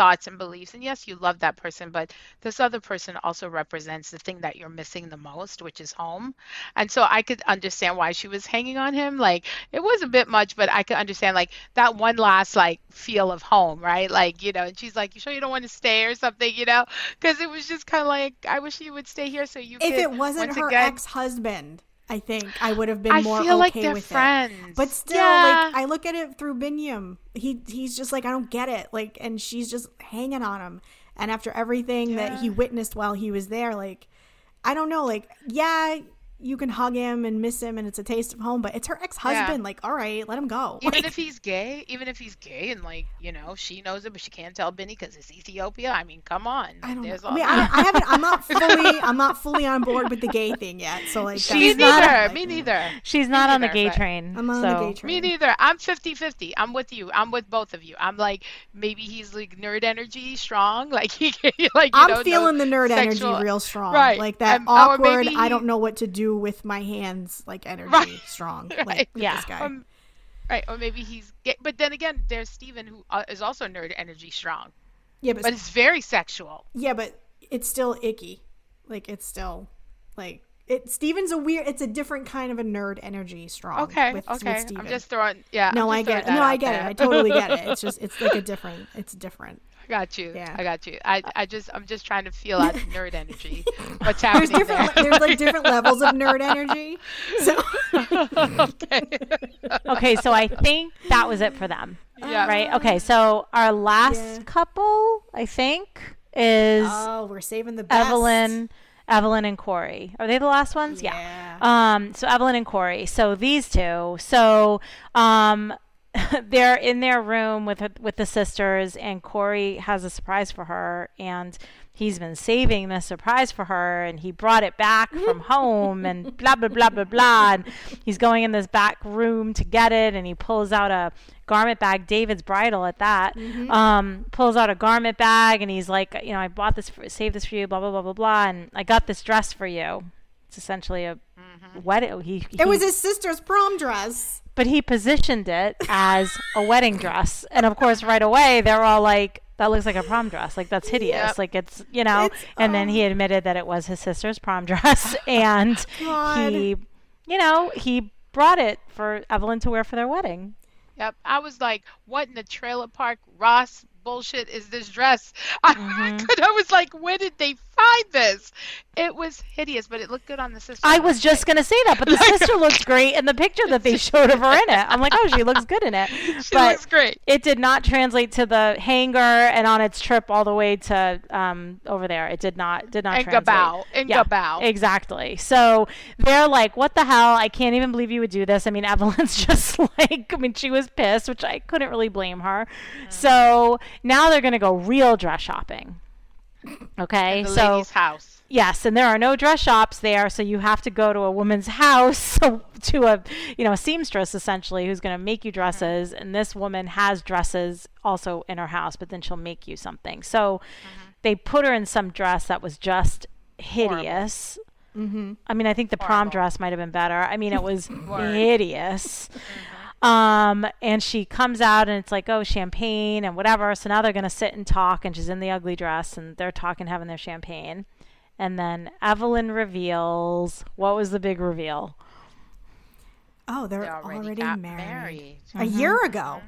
thoughts and beliefs. And yes, you love that person, but this other person also represents the thing that you're missing the most, which is home. And so I could understand why she was hanging on him. Like it was a bit much, but I could understand like that one last like feel of home, right? Like, you know, and she's like, You sure you don't want to stay or something, you know? Because it was just kind of like, I wish you would stay here so you If could. it wasn't her ex husband, I think I would have been I more feel like okay they're with friends. it. But still, Yeah. like I look at it through Biniyam. He he's just like I don't get it. Like, and she's just hanging on him. And after everything that he witnessed while he was there, like I don't know. Like, yeah, you can hug him and miss him, and it's a taste of home. But it's her ex husband. Like, all right, let him go. even Like, if he's gay, even if he's gay and like, you know, she knows it, but she can't tell Benny because it's Ethiopia. I mean, come on. I don't There's know. All I, mean, I, I haven't, I'm not fully. I'm not fully on board with the gay thing yet. So like, She's that's- not- neither. Me neither. She's not on the gay train. I'm on so. the gay train. Me neither. I'm 50 50. I'm with you. I'm with both of you. I'm like, maybe he's like nerd energy strong. Like, he, like, you I'm know, no feeling the nerd sexual- energy real strong. Right. Like that Um, or awkward, maybe I don't know what to do with my hands, like energy Right. strong. Right. Like Yeah. this guy. Um, right. Or maybe he's gay. But then again, there's Steven who uh, also nerd energy strong, yeah, but, but it's very sexual. yeah, but it's still icky. Like it's still like it Steven's a weird it's a different kind of a nerd energy strong. Okay. with, okay. With Steven. I'm just throwing, yeah. no, I'm I get it. No, I get there. it. I totally get it. It's just it's like a different it's different. I got you. Yeah. I got you. I, I just I'm just trying to feel out the nerd energy. What's happening There's different there? there's like different levels of nerd energy. So okay. Okay, so I think that was it for them. yeah. Right? Okay, so our last Yeah. couple, I think, is Oh, we're saving the best. Evelyn, Evelyn and Corey. Are they the last ones? Yeah. Um, so Evelyn and Corey. So these two. So, um, they're in their room with her, with the sisters, and Corey has a surprise for her, and he's been saving the surprise for her, and he brought it back from home, and blah blah blah blah blah. And he's going in this back room to get it, and he pulls out a garment bag, David's bridal at that. Um, pulls out a garment bag, and he's like, you know, I bought this, for, saved this for you, blah blah blah blah blah, and I got this dress for you. It's essentially a wedding. He, It was his sister's prom dress. But he positioned it as a wedding dress. And of course, right away, they're all like, that looks like a prom dress. Like, that's hideous. Yep. Like, it's, you know, It's- and then he admitted that it was his sister's prom dress. and God. he, you know, he brought it for Evelyn to wear for their wedding. Yep. I was like, what in the trailer park Ross bullshit is this dress? I, Mm-hmm. I was like, where did they find this? It was hideous, but it looked good on the sister. I was just going to say that, but the sister looks great in the picture that they showed of her in it. I'm like, oh, she looks good in it. She but looks great. it did not translate to the hanger and on its trip all the way to um, over there. It did not did not And translate. Gabao. And Yeah, Gabao. Exactly. So they're like, "What the hell? I can't even believe you would do this." I mean, Evelyn's just like, I mean, she was pissed, which I couldn't really blame her. Mm. So now they're gonna go real dress shopping. Okay, the so lady's house. Yes, and there are no dress shops there, so you have to go to a woman's house to a you know a seamstress essentially who's going to make you mm-hmm. dresses. And this woman has dresses also in her house, but then she'll make you something. So mm-hmm. they put her in some dress that was just hideous. Mm-hmm. I mean, I think the prom dress might have been better. I mean, it was Word. hideous. Mm-hmm. Um, and she comes out and it's like, oh, champagne and whatever. So now they're going to sit and talk, and she's in the ugly dress, and they're talking, having their champagne. And then Evelyn reveals what was the big reveal? Oh, they're They already, already, got married. married. A year ago.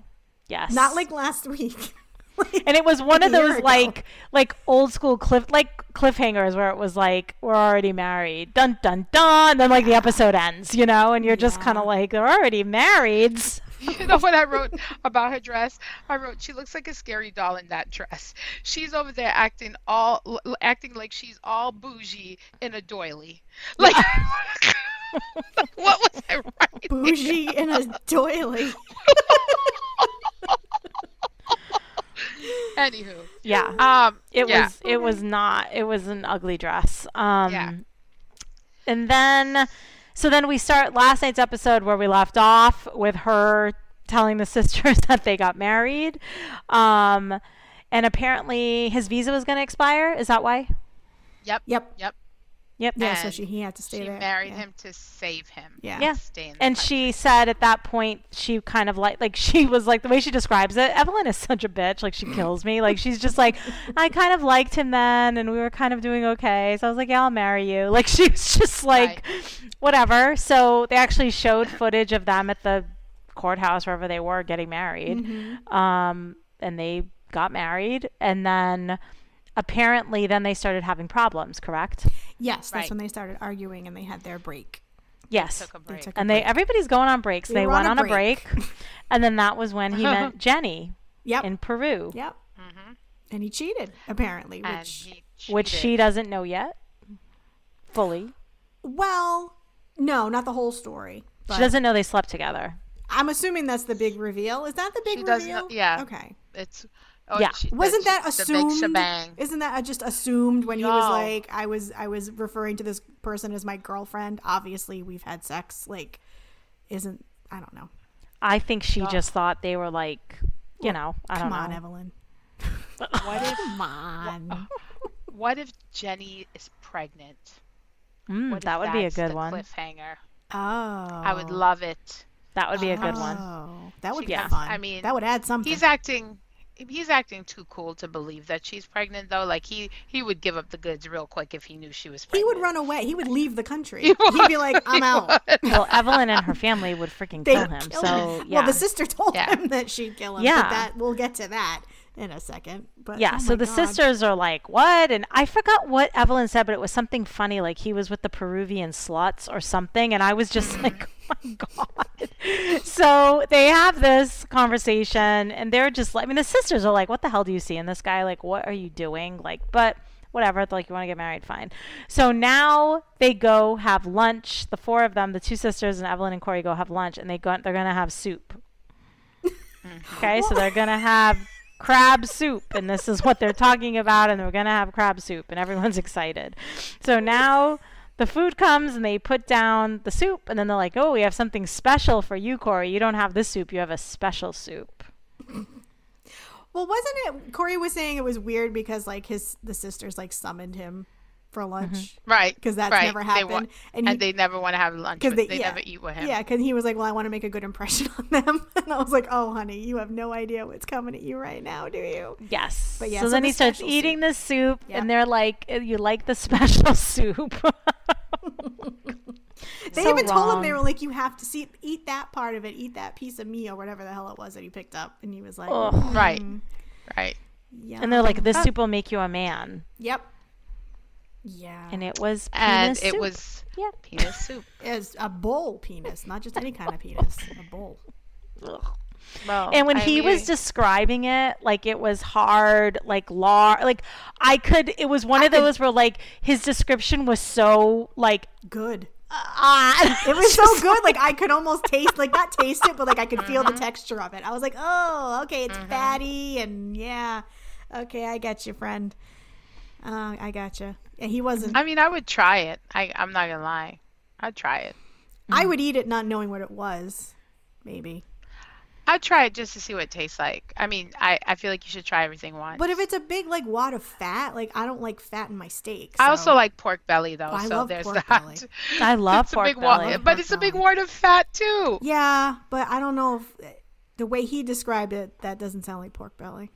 Yes. Not like last week. and it was one of those ago. like like old school cliff like cliffhangers where it was like we're already married dun dun dun and then like the episode ends you know and you're just kind of like they're already married You know what I wrote about her dress? I wrote she looks like a scary doll in that dress. She's over there acting all l- acting like she's all bougie in a doily. Like what was I writing? Bougie in a doily. Anywho, yeah um, it yeah. was it was not it was an ugly dress um Yeah. and then so then we start last night's episode where we left off with her telling the sisters that they got married um and apparently his visa was going to expire is that why Yep. Yep. Yep. Yep. Yeah, so she he had to stay She there. She married yeah. him to save him. Yeah. Yeah. Stay in and she said at that point she kind of like like she was like the way she describes it evelyn is such a bitch. Like she kills me. Like she's just like i kind of liked him then and we were kind of doing okay. So i was like yeah i'll marry you. Like she was just like whatever. So they actually showed footage of them at the courthouse wherever they were getting married. Um and they got married. And then apparently then they started having problems correct Yes, that's Right. when they started arguing and they had their break. yes took a They break. took a and they everybody's going on breaks. We they went on on a a break, and then that was when he met Jenny Yep. in Peru, yep. Mhm. And he cheated, apparently, And which he which she doesn't know yet fully. well, no, not the whole story. She doesn't know they slept together. I'm assuming that's the big reveal. Is that the big She reveal? know- yeah. Okay. It's oh, Yeah. she- Wasn't that that's the big assumed? shebang? Isn't that just assumed when he was like, I was, I was referring to this person as my girlfriend. Obviously, we've had sex. Like, isn't I don't know. I think she No. just thought they were like, you know, I don't Come on, know. Evelyn. What if Come on. what if Jenny is pregnant? Mm, that would be a good the one. Cliffhanger. Oh, I would love it. That would be a good oh, one. That would She be gets- fun. I mean, that would add something. He's acting. He's acting too cool to believe that she's pregnant, though. Like he he would give up the goods real quick if he knew she was pregnant he would run away. He would leave the country. He He'd be like, "I'm out." Well, Evelyn and her family would freaking kill him. kill So him. yeah. Well, the sister told Yeah. him that she'd kill him. Yeah. But that we'll get to that in a second. But Yeah, oh so the God. sisters are like, "What?" And I forgot what Evelyn said, but it was something funny, like he was with the Peruvian sluts or something, and I was just like, "Oh my god!" So they have this conversation, and they're just, like- I mean, the sisters are like, "What the hell do you see in this guy? Like, what are you doing?" Like, but whatever. Like, you want to get married, fine. So now they go have lunch. The four of them, the two sisters and Evelyn and Corey, go have lunch, and they go. They're gonna have soup. Okay, so they're gonna have crab soup, and this is what they're talking about, and they're gonna have crab soup, and everyone's excited. So now the food comes, and they put down the soup, and then they're like, "Oh, we have something special for you, Corey. You don't have this soup; you have a special soup." Well, wasn't it? Corey was saying it was weird because like his the sisters like summoned him for lunch Right. 'Cause that's right. never happened, wa- and and, he- they never want to have lunch. because they, they yeah, never eat with him. Yeah, because he was like, "Well, I want to make a good impression on them," and I was like, "Oh, honey, you have no idea what's coming at you right now, do you?" Yes. But yeah, so, so then the he starts special eating the soup, Yep. and they're like, "Uh, "You like the special soup?" They So even told him they were like, "You have to see, eat that part of it, eat that piece of meat or whatever the hell it was that he picked up," and he was like, Ugh. Right. "Mm, Right. yeah." And they're like, "This soup will make you a man," "Yep, yeah." and it was And penis it was yeah. penis soup. It's a bowl penis, not just any kind of penis, a bowl. Well, And when I he was describing it, like it was hard, like lar, like I could. It was one I of could- those where like his description was so like Good. ah. It was so good. Like I could almost taste, like not taste it, but like I could feel the texture of it. I was like, "Oh, okay, it's fatty, and yeah, okay, I got you, friend. Uh, I got you." And he wasn't. I mean, I would try it. I, I'm not gonna lie. I'd try it. I would eat it not knowing what it was. Maybe. I'd try it just to see what it tastes like. I mean, I, I feel like you should try everything once. But if it's a big like wad of fat, like I don't like fat in my steak. I also like pork belly though, I so love there's pork that. belly. I love it's a pork big wa- belly. Love but pork it's a big wad of fat too. Yeah, but I don't know if the way he described it, that doesn't sound like pork belly.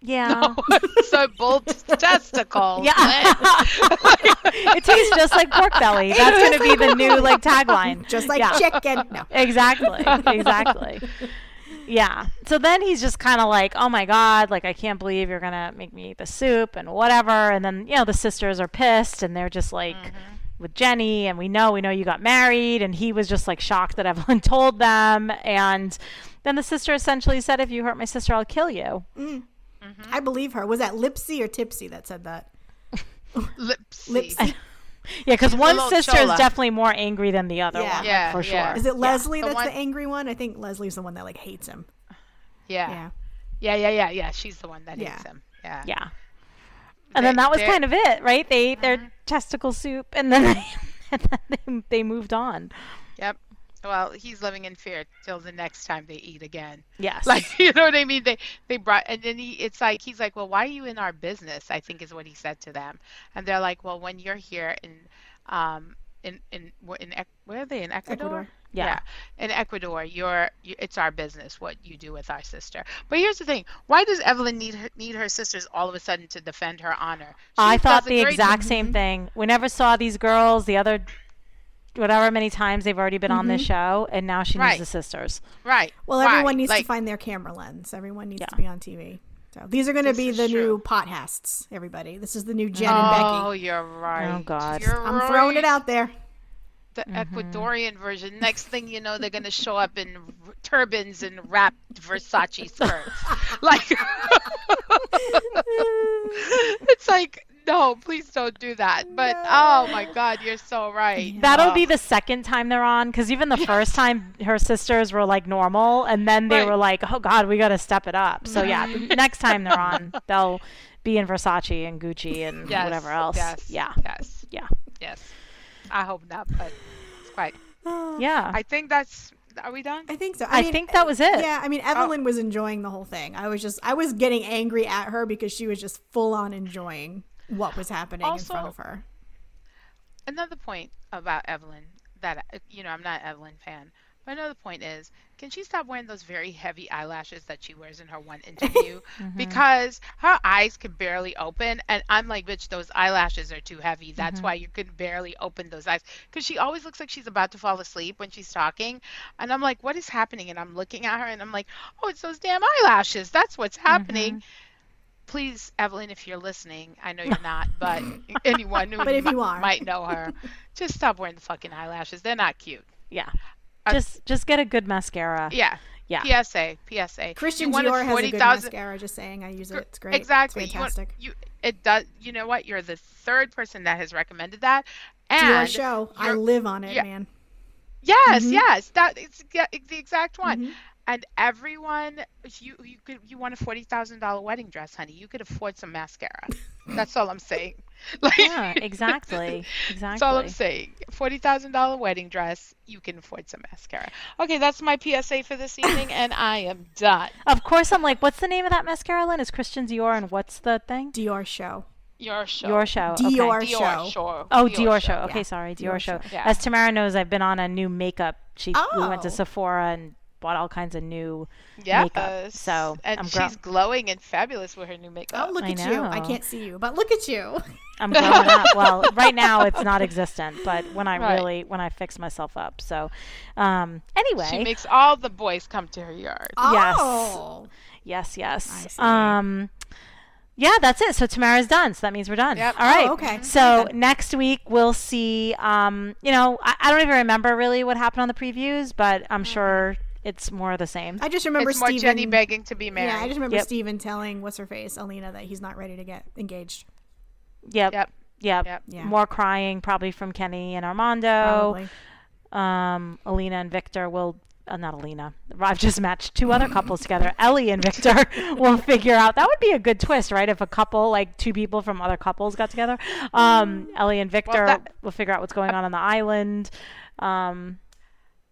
Yeah. so both testicles. Yeah. it tastes just like pork belly. That's going to be the new like tagline. Just like Yeah. chicken. No. Exactly. Exactly. Yeah. So then he's just kind of like, "Oh my god, like I can't believe you're going to make me eat the soup and whatever." And then, you know, the sisters are pissed and they're just like with Jenny and we know we know you got married and he was just like shocked that Evelyn told them and then the sister essentially said if you hurt my sister I'll kill you. Mm. Mm-hmm. I believe her. Was that Lipsy or Tipsy that said that? Lipsy. Lipsy. Yeah, because one sister chola. is definitely more angry than the other Yeah. one, Yeah, for sure. yeah. Is it Leslie The that's one- the angry one? I think Leslie's the one that like hates him. Yeah. Yeah. Yeah, yeah, yeah, yeah. She's the one that hates him. Yeah. Yeah. And then that was they're- kind of it, right? They ate their mm-hmm. testicle soup, and then they, and then they, they moved on. Yep. Well, he's living in fear till the next time they eat again. Yes. Like, you know what I mean? They they brought and then he it's like he's like, "Well, why are you in our business?" I think is what he said to them. And they're like, "Well, when you're here in um in in in where are they in Ecuador?" Ecuador. Yeah. In Ecuador, you're you, it's our business what you do with our sister. But here's the thing: why does Evelyn need her, need her sisters all of a sudden to defend her honor? I thought the exact same thing. We never saw these girls the other, whatever many times they've already been on this show, and now she Right. needs the sisters. right. Well, right. everyone needs like, to find their camera lens. Everyone needs Yeah. to be on TV. So these are going to be is the new true. podcasts. Everybody, this is the new Jen Oh, and Becky. Oh, you're right. Oh, God. You're I'm throwing it out there. the Mm-hmm. Ecuadorian version. Next thing you know, they're gonna show up in r- turbans and wrapped Versace skirts. like, it's like, no, please don't do that. But oh my God, you're so right. That'll Oh. be the second time they're on, because even the first time her sisters were like normal, and then they Right. were like, "Oh God, we got to step it up." So yeah, mm-hmm. next time they're on, they'll be in Versace and Gucci and Yes, whatever else. Yes. Yeah, Yes. yeah, Yes. I hope not, but it's quite. yeah. I think that's. Are we done? I think so. I think that was it. Yeah, I mean, oh. Evelyn was enjoying the whole thing. I was just, I was getting angry at her because she was just full on enjoying what was happening in front of her. another point about Evelyn that you know I'm not an Evelyn fan, but another point is can she stop wearing those very heavy eyelashes that she wears in her one interview? Mm-hmm. Because her eyes can barely open and I'm like bitch those eyelashes are too heavy. That's mm-hmm. why you can barely open those eyes. Because she always looks like she's about to fall asleep when she's talking and I'm like what is happening? And I'm looking at her and I'm like oh it's those damn eyelashes. That's what's happening. Mm-hmm. Please, Evelyn, if you're listening, I know you're not, but anyone who But if mi- you are. might know her, just stop wearing the fucking eyelashes. They're not cute. yeah. Uh, Just just get a good mascara. Yeah. Yeah. PSA. PSA. Christian You wanted Dior has a good 40,000 mascara. Just saying, I use it. It's great. Exactly. It's You want- fantastic. You, it does. You know what? You're the third person that has recommended that. It's your And show. I live on it, yeah. man. Yes, Mm-hmm. yes, that is ge- the exact one. And everyone, you you could you want a forty thousand dollar wedding dress, honey. You could afford some mascara. That's all I'm saying. Like, Yeah, exactly. Exactly. That's all I'm saying. Forty thousand dollar wedding dress, you can afford some mascara. Okay, that's my PSA for this evening, and I am done. Of course, I'm like, what's the name of that mascara, Lynn? is Christian Dior, and what's the thing? Dior show. Your show. Your show. Dior Okay. show. Dior show. Oh, Dior, show. Okay, Yeah. sorry, Dior Dior, show. show. Yeah. As Tamara knows, I've been on a new makeup. She we went to Oh. Sephora and bought all kinds of new Yes. makeup. So and I'm she's grow- glowing and fabulous with her new makeup. Oh, look I at you. I can't see you, but look at you. I'm growing up. Well, right now it's not existent, but when I Right. really when I fix myself up. So, um, anyway, She makes all the boys come to her yard. Yes. Oh. yes, I yes. Um, yeah, that's it. So Tamara's done. So that means we're done. Yep. All right. Oh, okay. So Okay. next week we'll see. Um, you know, I, I don't even remember really what happened on the previews, but I'm sure it's more of the same. I just remember It's more Steven. Jenny begging to be married. yeah, I just remember Yep. Steven telling what's her face, Alina, that he's not ready to get engaged. Yep. Yep. Yep. Yep. Yeah. More crying probably from Kenny and Armando. Probably. Um, Alina and Victor will. Uh, not Alina. I've just matched two other couples together. Ellie and Victor will figure out. That would be a good twist, right? If a couple, like two people from other couples, got together. Um, Ellie and Victor that- will figure out what's going on on the island. Um,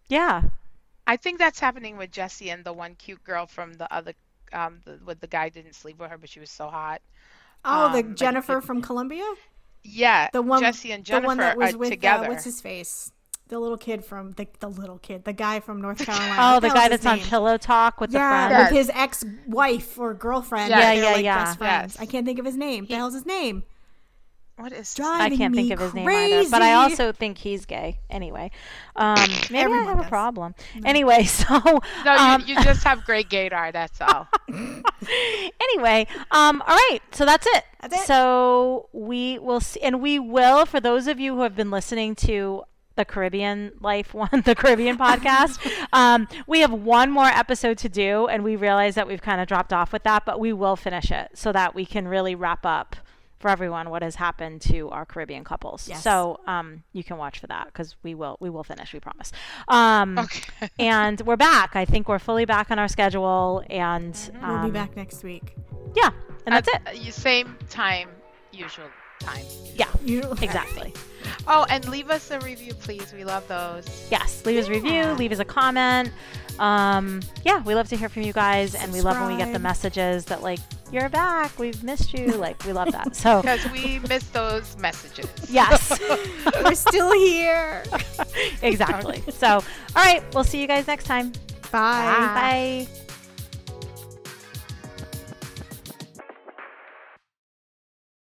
yeah. I think that's happening with Jesse and the one cute girl from the other, um, the, with the guy didn't sleep with her, but she was so hot. Oh, the Um, but Jennifer it- from Columbia? Yeah, The one Jessie and the Jennifer one that was are with together. Uh, what's his face? The little kid from the the little kid, the guy from North Carolina. Oh, What the guy his that's on? Pillow Talk with Yeah, the friend. with Yes. his ex-wife or girlfriend. Yeah, yeah, like yeah. Best friends. Yes. I can't think of his name. the hell's his name? What is his Drive- I driving can't think me of his name either, but I also think he's gay. Anyway, um, maybe I Everyone have a does. problem. Anyway, so No, um, you, you just have great gaydar. That's all. anyway, um, all right, so that's it. That's it. So we will see, and we will for those of you who have been listening to the Caribbean Life one, the Caribbean podcast. um, we have one more episode to do, and we realize that we've kind of dropped off with that, but we will finish it so that we can really wrap up for everyone what has happened to our Caribbean couples. Yes. So um, you can watch for that because we will we will finish. We promise. Um, Okay. and we're back. I think we're fully back on our schedule, and We'll um, be back next week. Yeah, and that's it. Same time, usual time. Yeah, You- exactly. Oh, and leave us a review, please. We love those. Yes, leave us a review, leave us a comment. Um, yeah, we love to hear from you guys, and we love when we get the messages that like you're back, we've missed you. Like we love that. So Because we miss those messages. yes, We're still here. exactly. So all right, we'll see you guys next time. Bye. Bye.